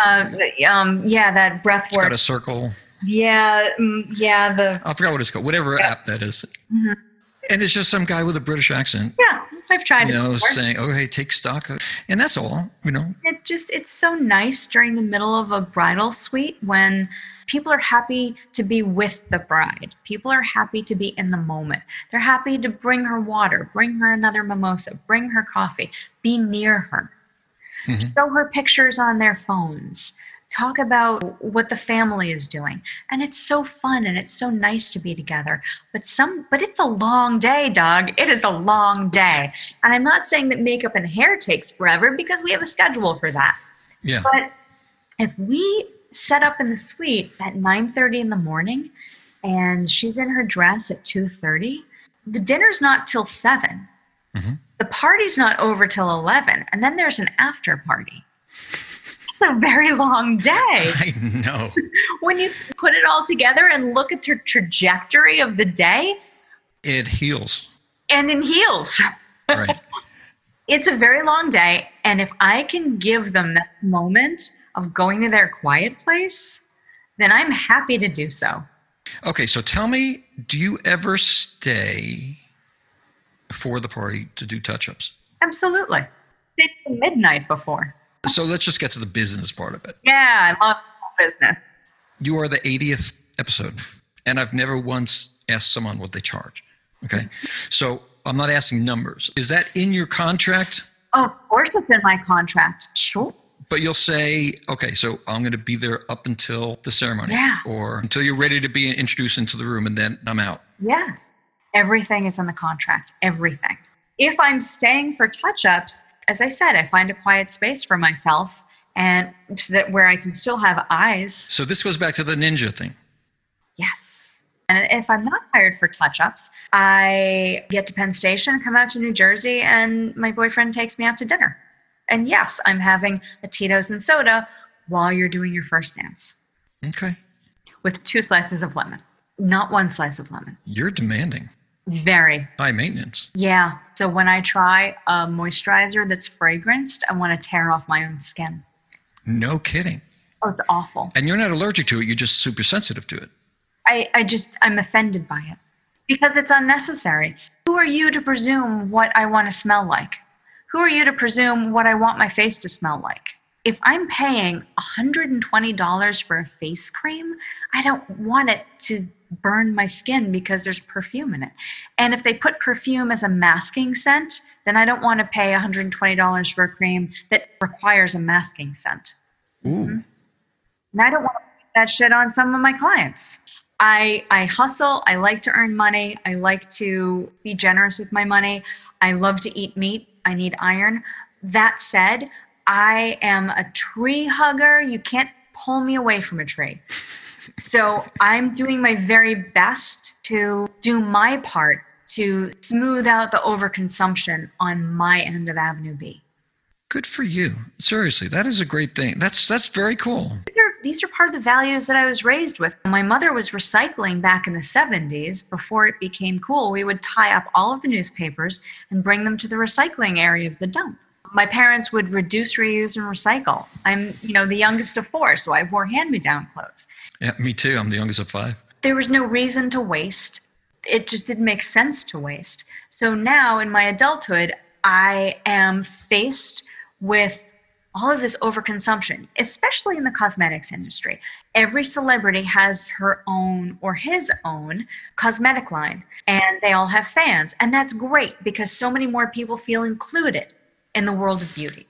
Uh, um, yeah, that breath work. It's got a circle. Yeah, mm, yeah, the I forgot what it's called. Whatever app that is. Mhm. And it's just some guy with a British accent, yeah. I've tried you know, before. saying, "Oh, hey, take stock," and that's all. You know, It just it's so nice during the middle of a bridal suite when people are happy to be with the bride. People are happy to be in the moment. They're happy to bring her water, bring her another mimosa, bring her coffee, be near her. Mhm. Show her pictures on their phones. Talk about what the family is doing. And it's so fun and it's so nice to be together. But some but it's a long day, Doug. It is a long day. And I'm not saying that makeup and hair takes forever because we have a schedule for that. yeah. But if we set up in the suite at 9:30 in the morning and she's in her dress at 2:30, the dinner's not till 7. Mhm. The party's not over till 11, and then there's an after party. It's a very long day. I know. When you put it all together and look at the trajectory of the day It heals, and in heels. right? it's a very long day and if i can give them that moment of going to their quiet place then i'm happy to do so Okay, so tell me, do you ever stay for the party to do touch-ups? absolutely stayed till midnight before So let's just get to the business part of it. yeah i love business You are the 80th episode, and I've never once asked someone what they charge. Okay, so I'm not asking numbers. Is that in your contract? oh, of course it's in my contract sure But you'll say, okay, so I'm going to be there up until the ceremony, Yeah. or until you're ready to be introduced into the room, and then I'm out. yeah everything is in the contract everything if i'm staying for touch-ups as i said i find a quiet space for myself and so that where i can still have eyes So this goes back to the ninja thing. Yes. And if I'm not hired for touch ups, I get to Penn Station, come out to New Jersey, and my boyfriend takes me out to dinner. And yes, I'm having a Tito's and soda while you're doing your first dance Okay, with two slices of lemon, not one slice of lemon. you're demanding, Very. high maintenance. Yeah. So when I try a moisturizer that's fragranced, I want to tear off my own skin. No kidding. Oh, it's awful. And you're not allergic to it. You're just super sensitive to it. I, I just I'm offended by it because it's unnecessary. Who are you to presume what I want to smell like? Who are you to presume what I want my face to smell like? If I'm paying $120 for a face cream, I don't want it to burn my skin because there's perfume in it. And if they put perfume as a masking scent, then I don't want to pay $120 for a cream that requires a masking scent. Ooh, mm-hmm. And I don't want to put that shit on some of my clients. I I hustle. I like to earn money. I like to be generous with my money. I love to eat meat. I need iron. That said, I am a tree hugger. You can't pull me away from a tree. So I'm doing my very best to do my part to smooth out the overconsumption on my end of Avenue B. Good for you. Seriously, that is a great thing. That's that's very cool. These are, these are part of the values that I was raised with. My mother was recycling back in the 70s before it became cool. We would tie up all of the newspapers and bring them to the recycling area of the dump. My parents would reduce, reuse, and recycle. I'm, you know, the youngest of four, so I wore hand-me-down clothes. Yeah, me too. I'm the youngest of five. There was no reason to waste. It just didn't make sense to waste. So now in my adulthood, I am faced with all of this overconsumption, especially in the cosmetics industry. Every celebrity has her own or his own cosmetic line, and they all have fans. And that's great because so many more people feel included in the world of beauty.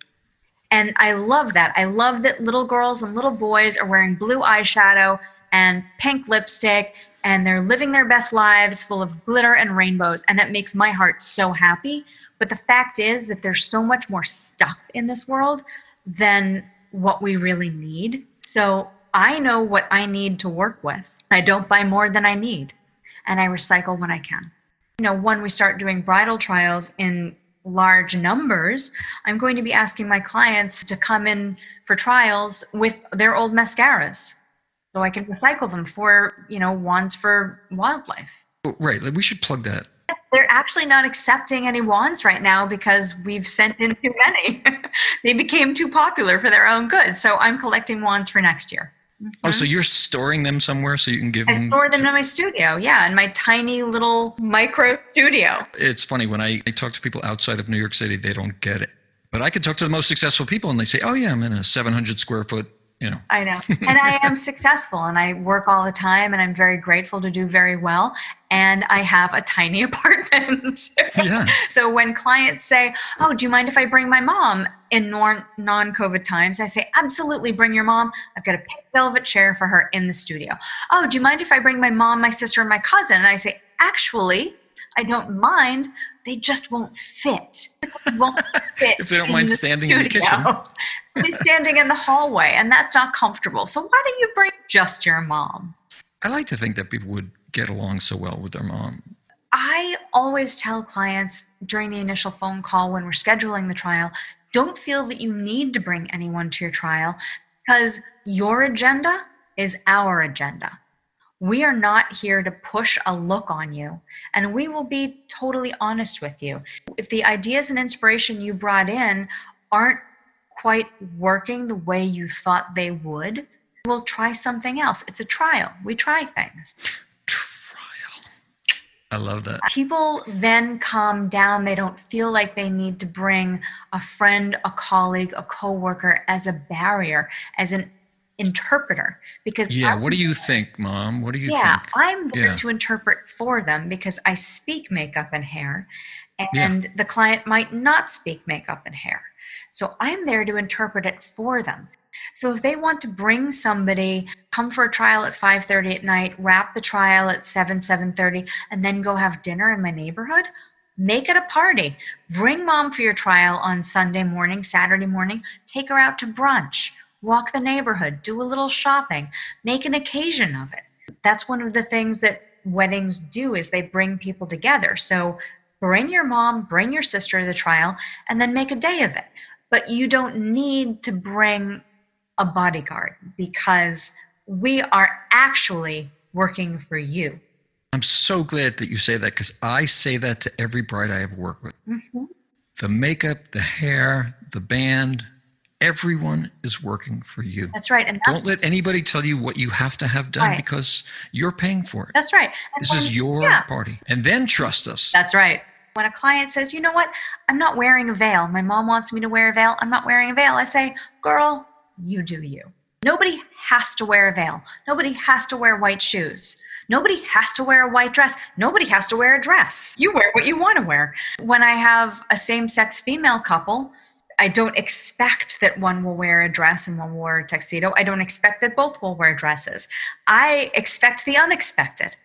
And I love that. I love that little girls and little boys are wearing blue eyeshadow and pink lipstick and they're living their best lives full of glitter and rainbows. And that makes my heart so happy. But the fact is that there's so much more stuff in this world than what we really need. So I know what I need to work with. I don't buy more than I need, and I recycle when I can. You know, when we start doing bridal trials in large numbers, I'm going to be asking my clients to come in for trials with their old mascaras so I can recycle them for, you know, wands for wildlife. Oh, right. We should plug that. They're actually not accepting any wands right now because we've sent in too many. they became too popular for their own good. So I'm collecting wands for next year. Oh, so uh-huh. you're storing them somewhere so you can give I them? I store them in my studio. Yeah, in my tiny little micro studio. It's funny when I, I talk to people outside of New York City, they don't get it. But I could talk to the most successful people and they say, oh, yeah, I'm in a 700 square foot, you know. I know. And I am successful and I work all the time and I'm very grateful to do very well. And I have a tiny apartment. Yeah. so when clients say, Oh, do you mind if I bring my mom in non COVID times? I say, Absolutely, bring your mom. I've got a pink velvet chair for her in the studio. Oh, do you mind if I bring my mom, my sister, and my cousin? And I say, Actually, I don't mind. They just won't fit. They won't fit If they don't mind the standing in the kitchen. Standing in the hallway, and that's not comfortable. So why don't you bring just your mom? I like to think that people would get along so well with their mom. I always tell clients during the initial phone call when we're scheduling the trial don't feel that you need to bring anyone to your trial because your agenda is our agenda. We are not here to push a look on you, and we will be totally honest with you. If the ideas and inspiration you brought in aren't quite working the way you thought they would, we'll try something else. It's a trial. We try things. Trial. I love that. People then calm down. They don't feel like they need to bring a friend, a colleague, a coworker as a barrier, as an interpreter. Because Yeah. I'm- What do you think, mom? What do you yeah, think? I'm there Yeah. to interpret for them because I speak makeup and hair, and the client might not speak makeup and hair. So I'm there to interpret it for them. So if they want to bring somebody, come for a trial at 5:30 at night, wrap the trial at 7 7:30 and then go have dinner in my neighborhood, make it a party. Bring mom for your trial on Sunday morning, Saturday morning, take her out to brunch, walk the neighborhood, do a little shopping, make an occasion of it. That's one of the things that weddings do is they bring people together. So bring your mom, bring your sister to the trial and then make a day of it. But you don't need to bring a bodyguard because we are actually working for you. I'm so glad that you say that because I say that to every bride I have worked with. Mhm. The makeup, the hair, the band, everyone is working for you. That's right. And that's, Don't let anybody tell you what you have to have done Right. because you're paying for it. that's right. And This when- is your yeah. party. And then trust us. That's right. When a client says, you know what, I'm not wearing a veil. My mom wants me to wear a veil. I'm not wearing a veil. I say, girl, you do you. Nobody has to wear a veil. Nobody has to wear white shoes. Nobody has to wear a white dress. Nobody has to wear a dress. You wear what you want to wear. When I have a same sex female couple, I don't expect that one will wear a dress and one will wear a tuxedo. I don't expect that both will wear dresses. I expect the unexpected.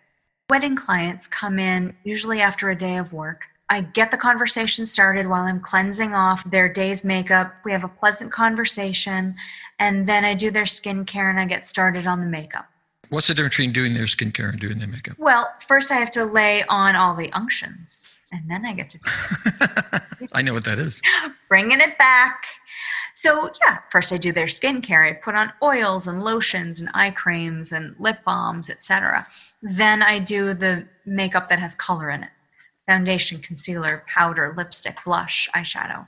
Wedding clients come in usually after a day of work. I get the conversation started while I'm cleansing off their day's makeup. We have a pleasant conversation, and then I do their skincare and I get started on the makeup. What's the difference between doing their skincare and doing their makeup? Well, first I have to lay on all the unctions, and then I get to I know what that is. bringing it back. So, yeah, first I do their skincare. I put on oils and lotions and eye creams and lip balms, etc. Then I do the makeup that has color in it foundation, concealer, powder, lipstick, blush, eyeshadow.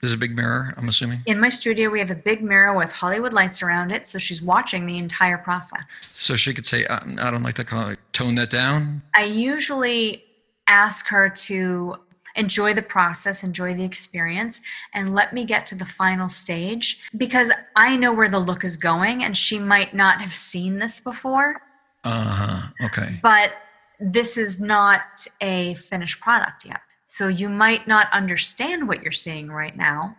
There's a big mirror, I'm assuming. In my studio, we have a big mirror with Hollywood lights around it, so she's watching the entire process. So she could say, I, I don't like that color. Tone that down. I usually ask her to enjoy the process, enjoy the experience, and let me get to the final stage because I know where the look is going and she might not have seen this before. Uh huh. Okay. But this is not a finished product yet. So you might not understand what you're seeing right now,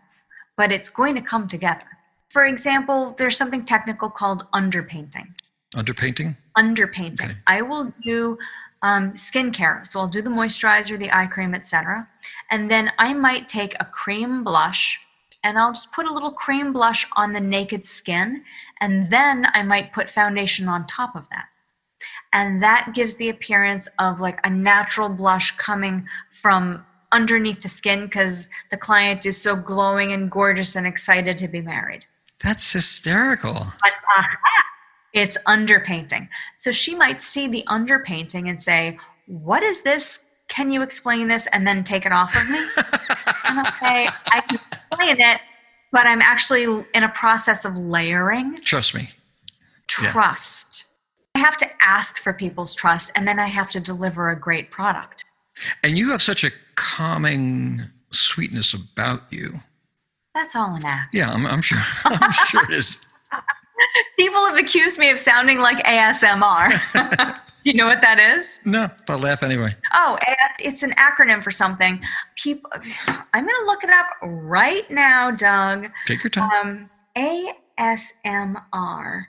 but it's going to come together. For example, there's something technical called underpainting. Underpainting? Underpainting. Okay. I will do um, skincare. So I'll do the moisturizer, the eye cream, etc. And then I might take a cream blush and I'll just put a little cream blush on the naked skin. And then I might put foundation on top of that. And that gives the appearance of like a natural blush coming from underneath the skin because the client is so glowing and gorgeous and excited to be married. That's hysterical. But aha, it's underpainting. So she might see the underpainting and say, What is this? Can you explain this? And then take it off of me. and I'll say, I can explain it, but I'm actually in a process of layering Trust me. Yeah. trust. I have to ask for people's trust and then I have to deliver a great product. And you have such a calming sweetness about you. That's all an act. Yeah, I'm, I'm sure. I'm sure it is. People have accused me of sounding like ASMR. you know what that is? No, I'll laugh anyway. Oh, AS, it's an acronym for something. People, I'm going to look it up right now, Doug. Take your time. Um, ASMR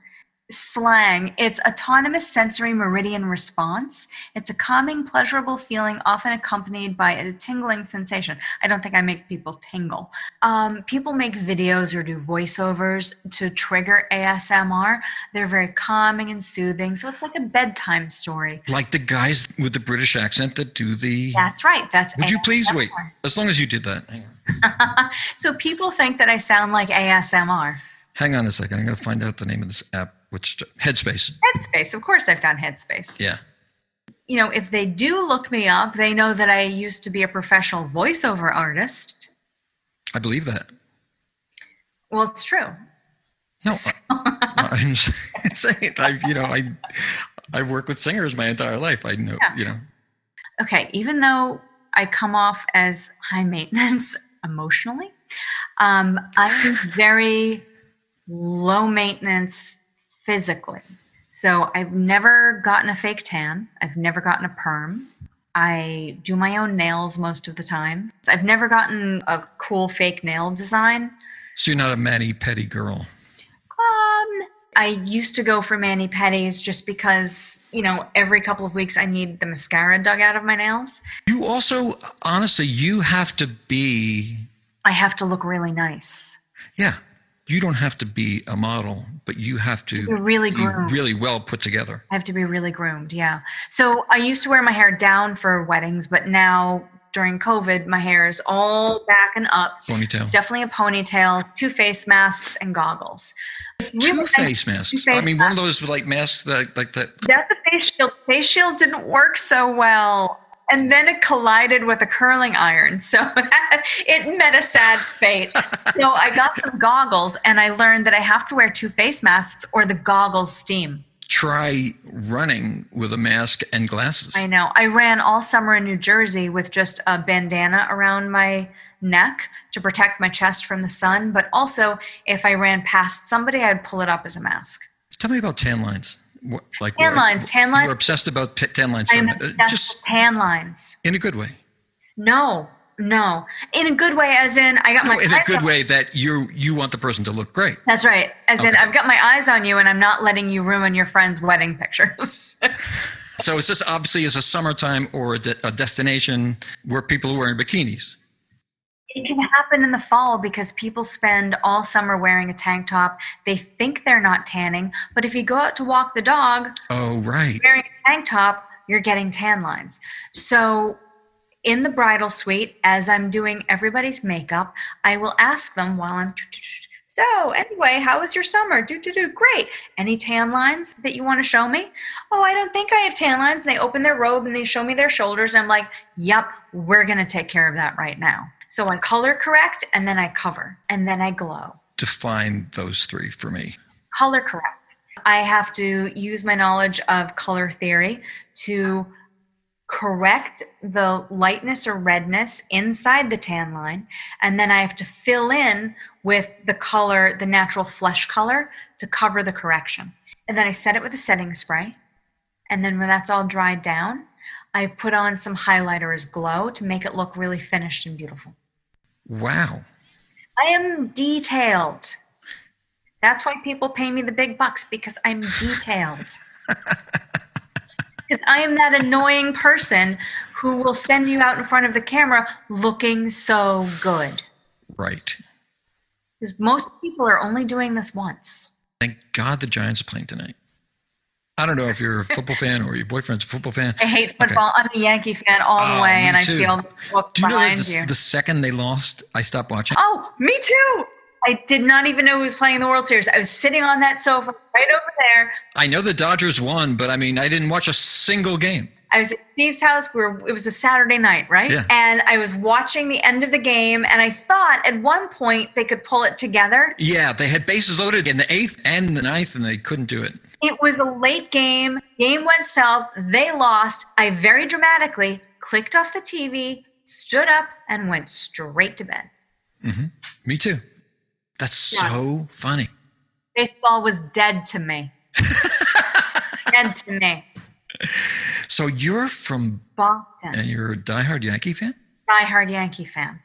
slang. It's autonomous sensory meridian response. It's a calming, pleasurable feeling, often accompanied by a tingling sensation. I don't think I make people tingle. Um, people make videos or do voiceovers to trigger ASMR. They're very calming and soothing. So it's like a bedtime story. like the guys with the British accent that do the. That's right. That's Would you please wait? As long as you did that. Hang on. so people think that I sound like ASMR. Hang on a second. I'm going to find out the name of this app, which Headspace. Headspace. Of course, I've done Headspace. Yeah. you know, if they do look me up, they know that I used to be a professional voiceover artist. I believe that. Well, it's true. No, I, I'm saying, I, you know, I, I work with singers my entire life. I know, Yeah. you know, Okay, even though I come off as high maintenance emotionally, um, I'm very low maintenance physically. So I've never gotten a fake tan. I've never gotten a perm. I do my own nails most of the time. I've never gotten a cool fake nail design. so you're not a mani pedi girl. Um, I used to go for mani pedis just because, you know, every couple of weeks I need the mascara dug out of my nails. You also, honestly, you have to be, I have to look really nice. yeah, you don't have to be a model, but you have to Be really groomed. really well put together. I have to be really groomed, yeah. So I used to wear my hair down for weddings, but now during COVID, my hair is all back and up. Ponytail. It's definitely a ponytail, two face masks, and goggles. Two face masks. two-face I mean, one of those like masks that, like that. That's a face shield. Face shield didn't work so well. And then it collided with a curling iron. So it met a sad fate. so I got some goggles and I learned that I have to wear two face masks or the goggles steam. Try running with a mask and glasses. I know. I ran all summer in New Jersey with just a bandana around my neck to protect my chest from the sun. But also, if I ran past somebody, I'd pull it up as a mask. Tell me about tan lines. What, like Tan lines, tan lines. You're obsessed about t- tan lines. I'm Uh, obsessed Just with tan lines. in a good way. No, no. In a good way, as in I got No, my in a good on- way that you you want the person to look great. That's right. As in I've got my eyes on you and I'm not letting you ruin your friends' wedding pictures. So it's just obviously is a summertime or a, de- a destination where people are wearing bikinis. It can happen in the fall because people spend all summer wearing a tank top. They think they're not tanning, but if you go out to walk the dog Oh, right. wearing a tank top, you're getting tan lines. So in the bridal suite, as I'm doing everybody's makeup, I will ask them while I'm so anyway, how was your summer? Do do do great. Any tan lines that you want to show me? Oh, I don't think I have tan lines. And they open their robe and they show me their shoulders. And I'm like, yep, we're gonna take care of that right now. So I color correct and then I cover and then I glow. Define those three for me. Color correct. I have to use my knowledge of color theory to correct the lightness or redness inside the tan line and then i have to fill in with the color the natural flesh color to cover the correction and then i set it with a setting spray and then when that's all dried down i put on some highlighter as glow to make it look really finished and beautiful Wow. i am detailed that's why people pay me the big bucks because i'm detailed Because I am that annoying person who will send you out in front of the camera looking so good. Right. Because most people are only doing this once. Thank God the Giants are playing tonight. I don't know if you're a football fan or your boyfriend's a football fan. I hate football. I'm a Yankee fan all the Oh, way, and I too. see all the books Do you know that the, you. the second they lost, I stopped watching? Oh, me too. I did not even know who was playing the World Series. I was sitting on that sofa right over there. I know the Dodgers won, but I mean, I didn't watch a single game. I was at Steve's house. We were, it was a Saturday night, right? Yeah. And I was watching the end of the game, and I thought at one point they could pull it together. Yeah, they had bases loaded in the eighth and the ninth, and they couldn't do it. It was a late game. Game went south. They lost. I very dramatically clicked off the TV, stood up, and went straight to bed. Mm-hmm. Me too. That's Yeah. so funny. Baseball was dead to me. dead to me. So you're from, Boston. and you're a diehard Yankee fan? diehard Yankee fan.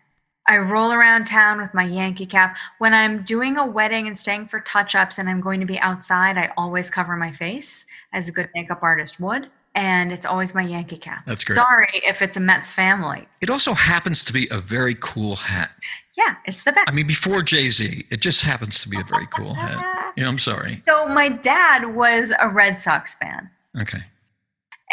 I roll around town with my Yankee cap. When I'm doing a wedding and staying for touch ups and I'm going to be outside, I always cover my face as a good makeup artist would. And it's always my Yankee cap. That's great. Sorry if it's a Mets family. It also happens to be a very cool hat. Yeah, it's the best. I mean, before Jay Z, it just happens to be a very cool hat. Yeah, I'm sorry. So my dad was a Red Sox fan. Okay.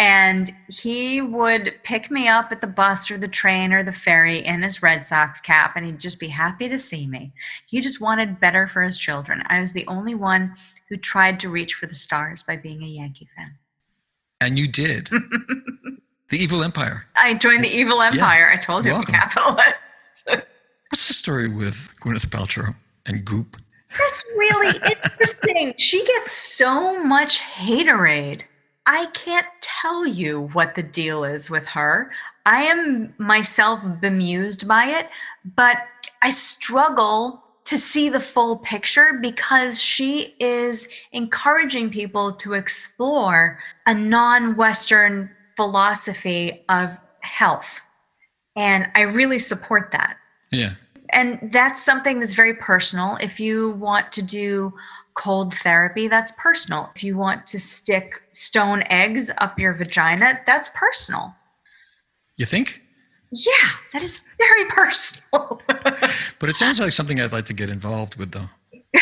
And he would pick me up at the bus or the train or the ferry in his Red Sox cap, and he'd just be happy to see me. He just wanted better for his children. I was the only one who tried to reach for the stars by being a Yankee fan. And you did. the Evil Empire. I joined the evil empire. I told you, Welcome. capitalist. What's the story with Gwyneth Paltrow and Goop? That's really interesting. She gets so much haterade. I can't tell you what the deal is with her. I am myself bemused by it, but I struggle to see the full picture because she is encouraging people to explore a non Western philosophy of health. And I really support that Yeah. and that's something that's very personal. If you want to do cold therapy, that's personal. If you want to stick stone eggs up your vagina, that's personal. You think? Yeah, that is very personal. But it sounds like something I'd like to get involved with, though.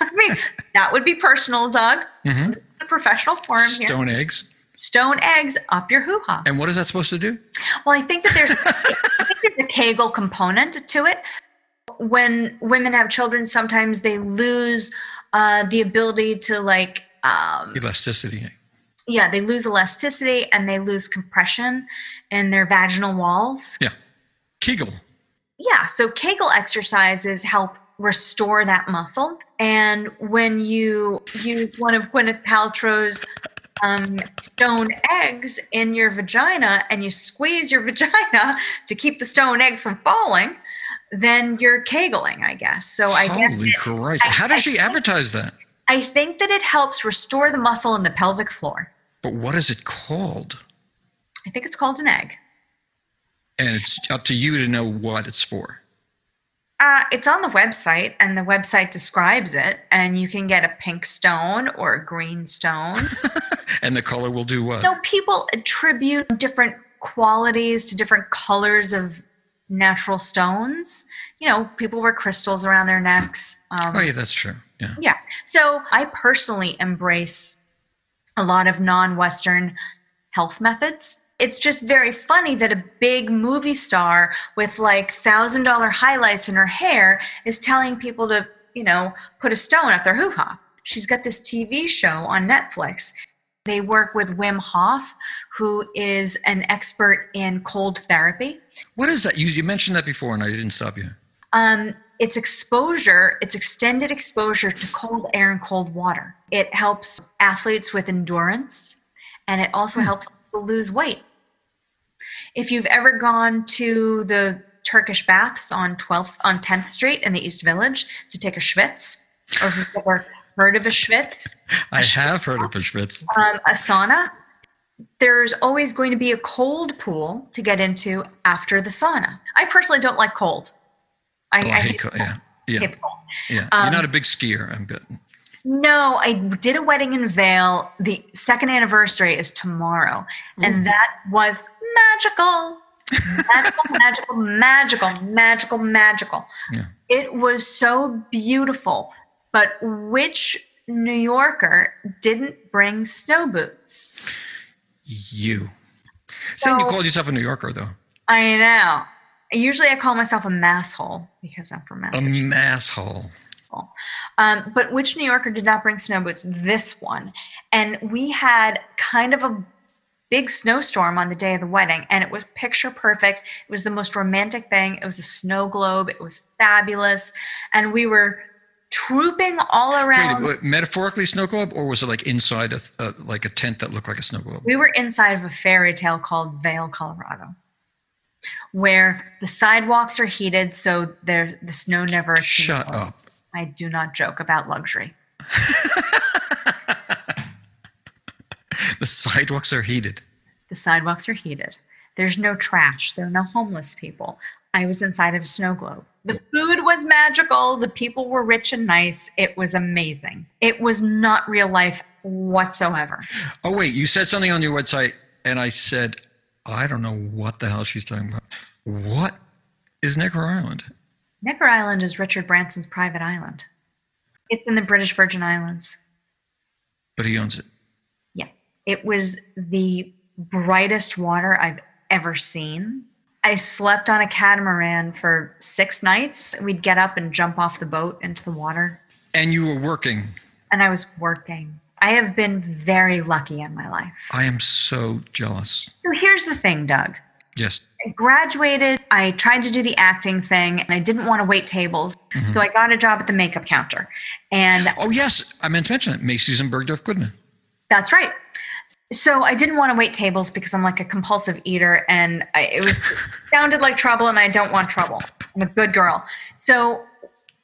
I mean, that would be personal, Doug. Mhm. The professional forum here. Stone eggs. Stone eggs up your hoo ha. And what is that supposed to do? Well, I think that there's, think there's a Kegel component to it. When women have children, sometimes they lose uh, the ability to like, um, Elasticity. yeah, they lose elasticity and they lose compression in their vaginal walls. Yeah. Kegel. Yeah, so Kegel exercises help restore that muscle. And when you use one of Gwyneth Paltrow's um, stone eggs in your vagina and you squeeze your vagina to keep the stone egg from falling, then you're Kegling, I guess. So I Holy Christ. I- How does she advertise that? I think that it helps restore the muscle in the pelvic floor. But what is it called? I think it's called an egg. And it's up to you to know what it's for. Uh, it's on the website, and the website describes it. And you can get a pink stone or a green stone. and the color will do what? You know, people attribute different qualities to different colors of natural stones. You know, people wear crystals around their necks. Um, oh, yeah, that's true. Yeah. Yeah. So I personally embrace a lot of non Western health methods it's just very funny that a big movie star with like thousand dollar highlights in her hair is telling people to, you know, put a stone up their hoo ha. She's got this TV show on Netflix. They work with Wim Hof, who is an expert in cold therapy. What is that? You, you mentioned that before and I didn't stop you. Um, it's exposure, it's extended exposure to cold air and cold water. It helps athletes with endurance and it also hmm. helps people lose weight. If you've ever gone to the Turkish baths on 12th on 10th Street in the East Village to take a schwitz, or if you've ever heard of a schwitz, I have heard of a schwitz. Um, a sauna. There's always going to be a cold pool to get into after the sauna. I personally don't like cold. I, oh, I, I hate cold. Yeah, yeah, yeah. Um, You're not a big skier, I'm betting. No, I did a wedding in Vail. The second anniversary is tomorrow, Ooh. and that was magical. magical, magical, magical, magical, magical. Yeah. It was so beautiful. But which New Yorker didn't bring snow boots? You. So, Saying you called yourself a New Yorker, though. I know. Usually I call myself a masshole because I'm from Massachusetts. A masshole. Um, but which New Yorker did not bring snow boots? This one. And we had kind of a big snowstorm on the day of the wedding and it was picture perfect. It was the most romantic thing. It was a snow globe. It was fabulous. And we were trooping all around. Wait, metaphorically snow globe or was it like inside a, uh, like a tent that looked like a snow globe? We were inside of a fairy tale called Vail, Colorado. Where the sidewalks are heated so there the snow never Shut up. I do not joke about luxury. the sidewalks are heated. The sidewalks are heated. There's no trash. There are no homeless people. I was inside of a snow globe. The food was magical. The people were rich and nice. It was amazing. It was not real life whatsoever. Oh, wait. You said something on your website, and I said, I don't know what the hell she's talking about. What is Necker Island? Necker Island is Richard Branson's private island. It's in the British Virgin Islands. But he owns it. Yeah. It was the brightest water I've ever seen. I slept on a catamaran for six nights. We'd get up and jump off the boat into the water. And you were working. And I was working. I have been very lucky in my life. I am so jealous. So here's the thing, Doug. Yes. I graduated. I tried to do the acting thing and I didn't want to wait tables. Mm-hmm. So I got a job at the makeup counter. And Oh, yes. I meant to mention that Macy's and Bergdorf Goodman. That's right. So I didn't want to wait tables because I'm like a compulsive eater and I, it was sounded like trouble and I don't want trouble. I'm a good girl. So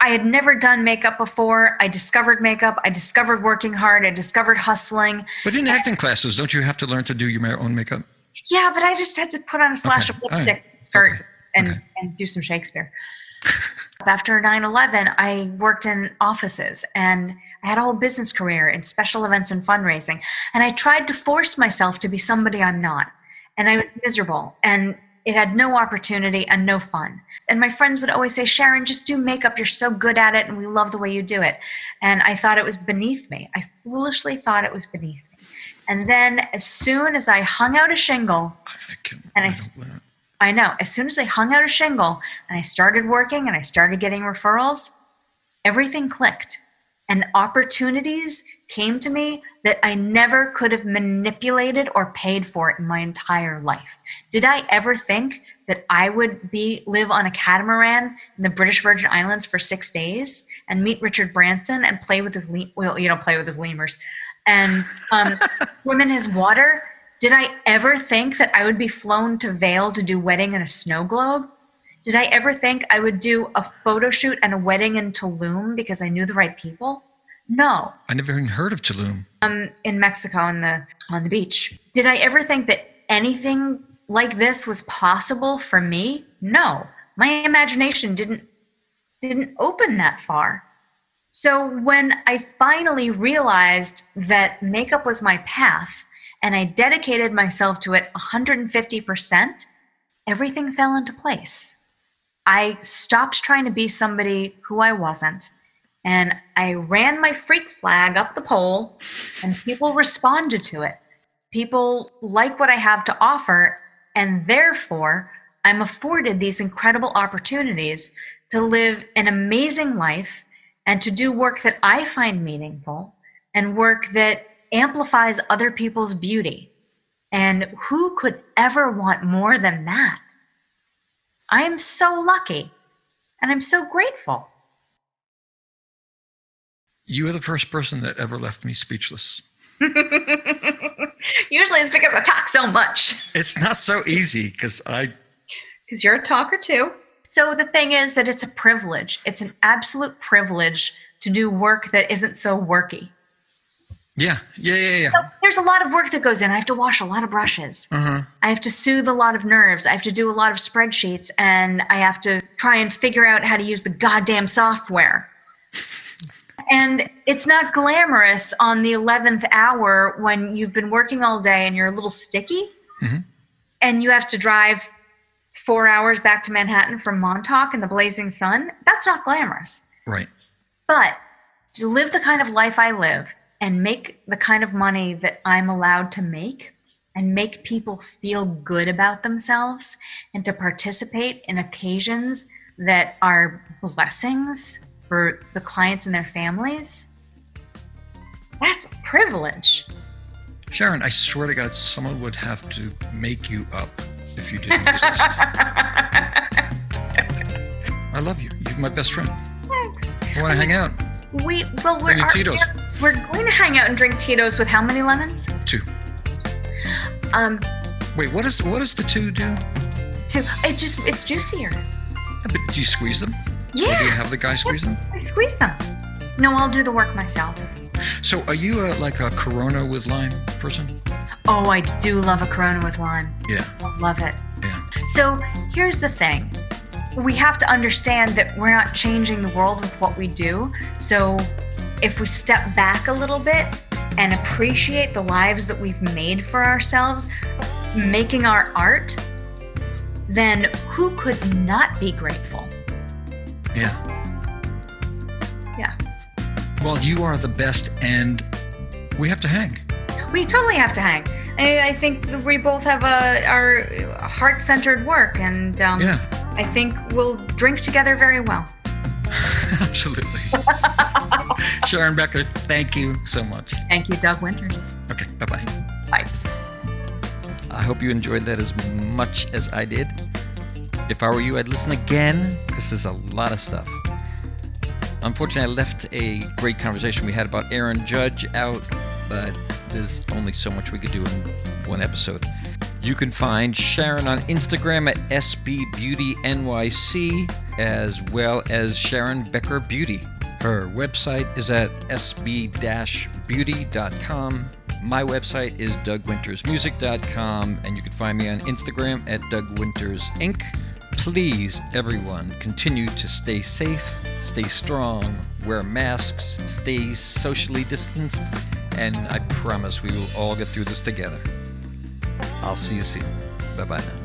I had never done makeup before. I discovered makeup. I discovered working hard. I discovered hustling. But in acting classes, don't you have to learn to do your own makeup? Yeah, but I just had to put on a slash okay. of lipstick, right. skirt, okay. and okay. and do some Shakespeare. After 9/11, I worked in offices and I had a whole business career in special events and fundraising, and I tried to force myself to be somebody I'm not, and I was miserable, and it had no opportunity and no fun. And my friends would always say, Sharon, just do makeup. You're so good at it, and we love the way you do it. And I thought it was beneath me. I foolishly thought it was beneath me. And then as soon as I hung out a shingle, and I, I know, as soon as I hung out a shingle and I started working and I started getting referrals, everything clicked. And opportunities came to me that I never could have manipulated or paid for in my entire life. Did I ever think that I would be live on a catamaran in the British Virgin Islands for six days and meet Richard Branson and play with his le- well, you know, play with his lemurs and um, swim in his water. Did I ever think that I would be flown to Vail to do wedding in a snow globe? Did I ever think I would do a photo shoot and a wedding in Tulum because I knew the right people? No. I never even heard of Tulum. Um, in Mexico on the on the beach. Did I ever think that anything like this was possible for me? No. My imagination didn't didn't open that far. So when I finally realized that makeup was my path and I dedicated myself to it 150%, everything fell into place. I stopped trying to be somebody who I wasn't. And I ran my freak flag up the pole, and people responded to it. People like what I have to offer, and therefore, I'm afforded these incredible opportunities to live an amazing life and to do work that I find meaningful and work that amplifies other people's beauty. And who could ever want more than that? I am so lucky and I'm so grateful. You are the first person that ever left me speechless. Usually it's because I talk so much. It's not so easy because I. Because you're a talker too. So the thing is that it's a privilege. It's an absolute privilege to do work that isn't so worky. Yeah, yeah, yeah, yeah. So there's a lot of work that goes in. I have to wash a lot of brushes. Uh-huh. I have to soothe a lot of nerves. I have to do a lot of spreadsheets and I have to try and figure out how to use the goddamn software. and it's not glamorous on the 11th hour when you've been working all day and you're a little sticky Mm-hmm. and you have to drive four hours back to Manhattan from Montauk in the blazing sun. That's not glamorous. Right. But to live the kind of life I live and make the kind of money that I'm allowed to make and make people feel good about themselves and to participate in occasions that are blessings for the clients and their families, that's a privilege. Sharon, I swear to God, someone would have to make you up if you didn't exist. I love you. You're my best friend. Thanks. I want to hang out. We well we're Bring you our- Tito's. We're going to hang out and drink Tito's with how many lemons? Two. Um, Wait, what is what does the two do? two. It just it's juicier. But do you squeeze them? Or do you have the guy squeeze them? I squeeze them. No, I'll do the work myself. So, are you a, like a Corona with lime person? Oh, I do love a Corona with lime. Yeah, I love it. yeah. So here's the thing. We have to understand that we're not changing the world with what we do. So if we step back a little bit and appreciate the lives that we've made for ourselves, making our art, then who could not be grateful? Yeah. Yeah. Well, you are the best, and we have to hang. We totally have to hang. I, I think we both have a, our heart-centered work, and um, Yeah, I think we'll drink together very well. absolutely. Sharon Becker, thank you so much. Thank you, Doug Winters. Okay, bye bye. Bye. I hope you enjoyed that as much as I did. If I were you, I'd listen again. This is a lot of stuff. Unfortunately, I left a great conversation we had about Aaron Judge out, but there's only so much we could do in one episode. You can find Sharon on Instagram at SBBeautyNYC, as well as Sharon Becker Beauty. Her website is at sb-beauty.com. My website is dougwintersmusic.com, and you can find me on Instagram at dougwintersinc. Please, everyone, continue to stay safe, stay strong, wear masks, stay socially distanced, and I promise we will all get through this together. I'll see you soon. Bye bye now.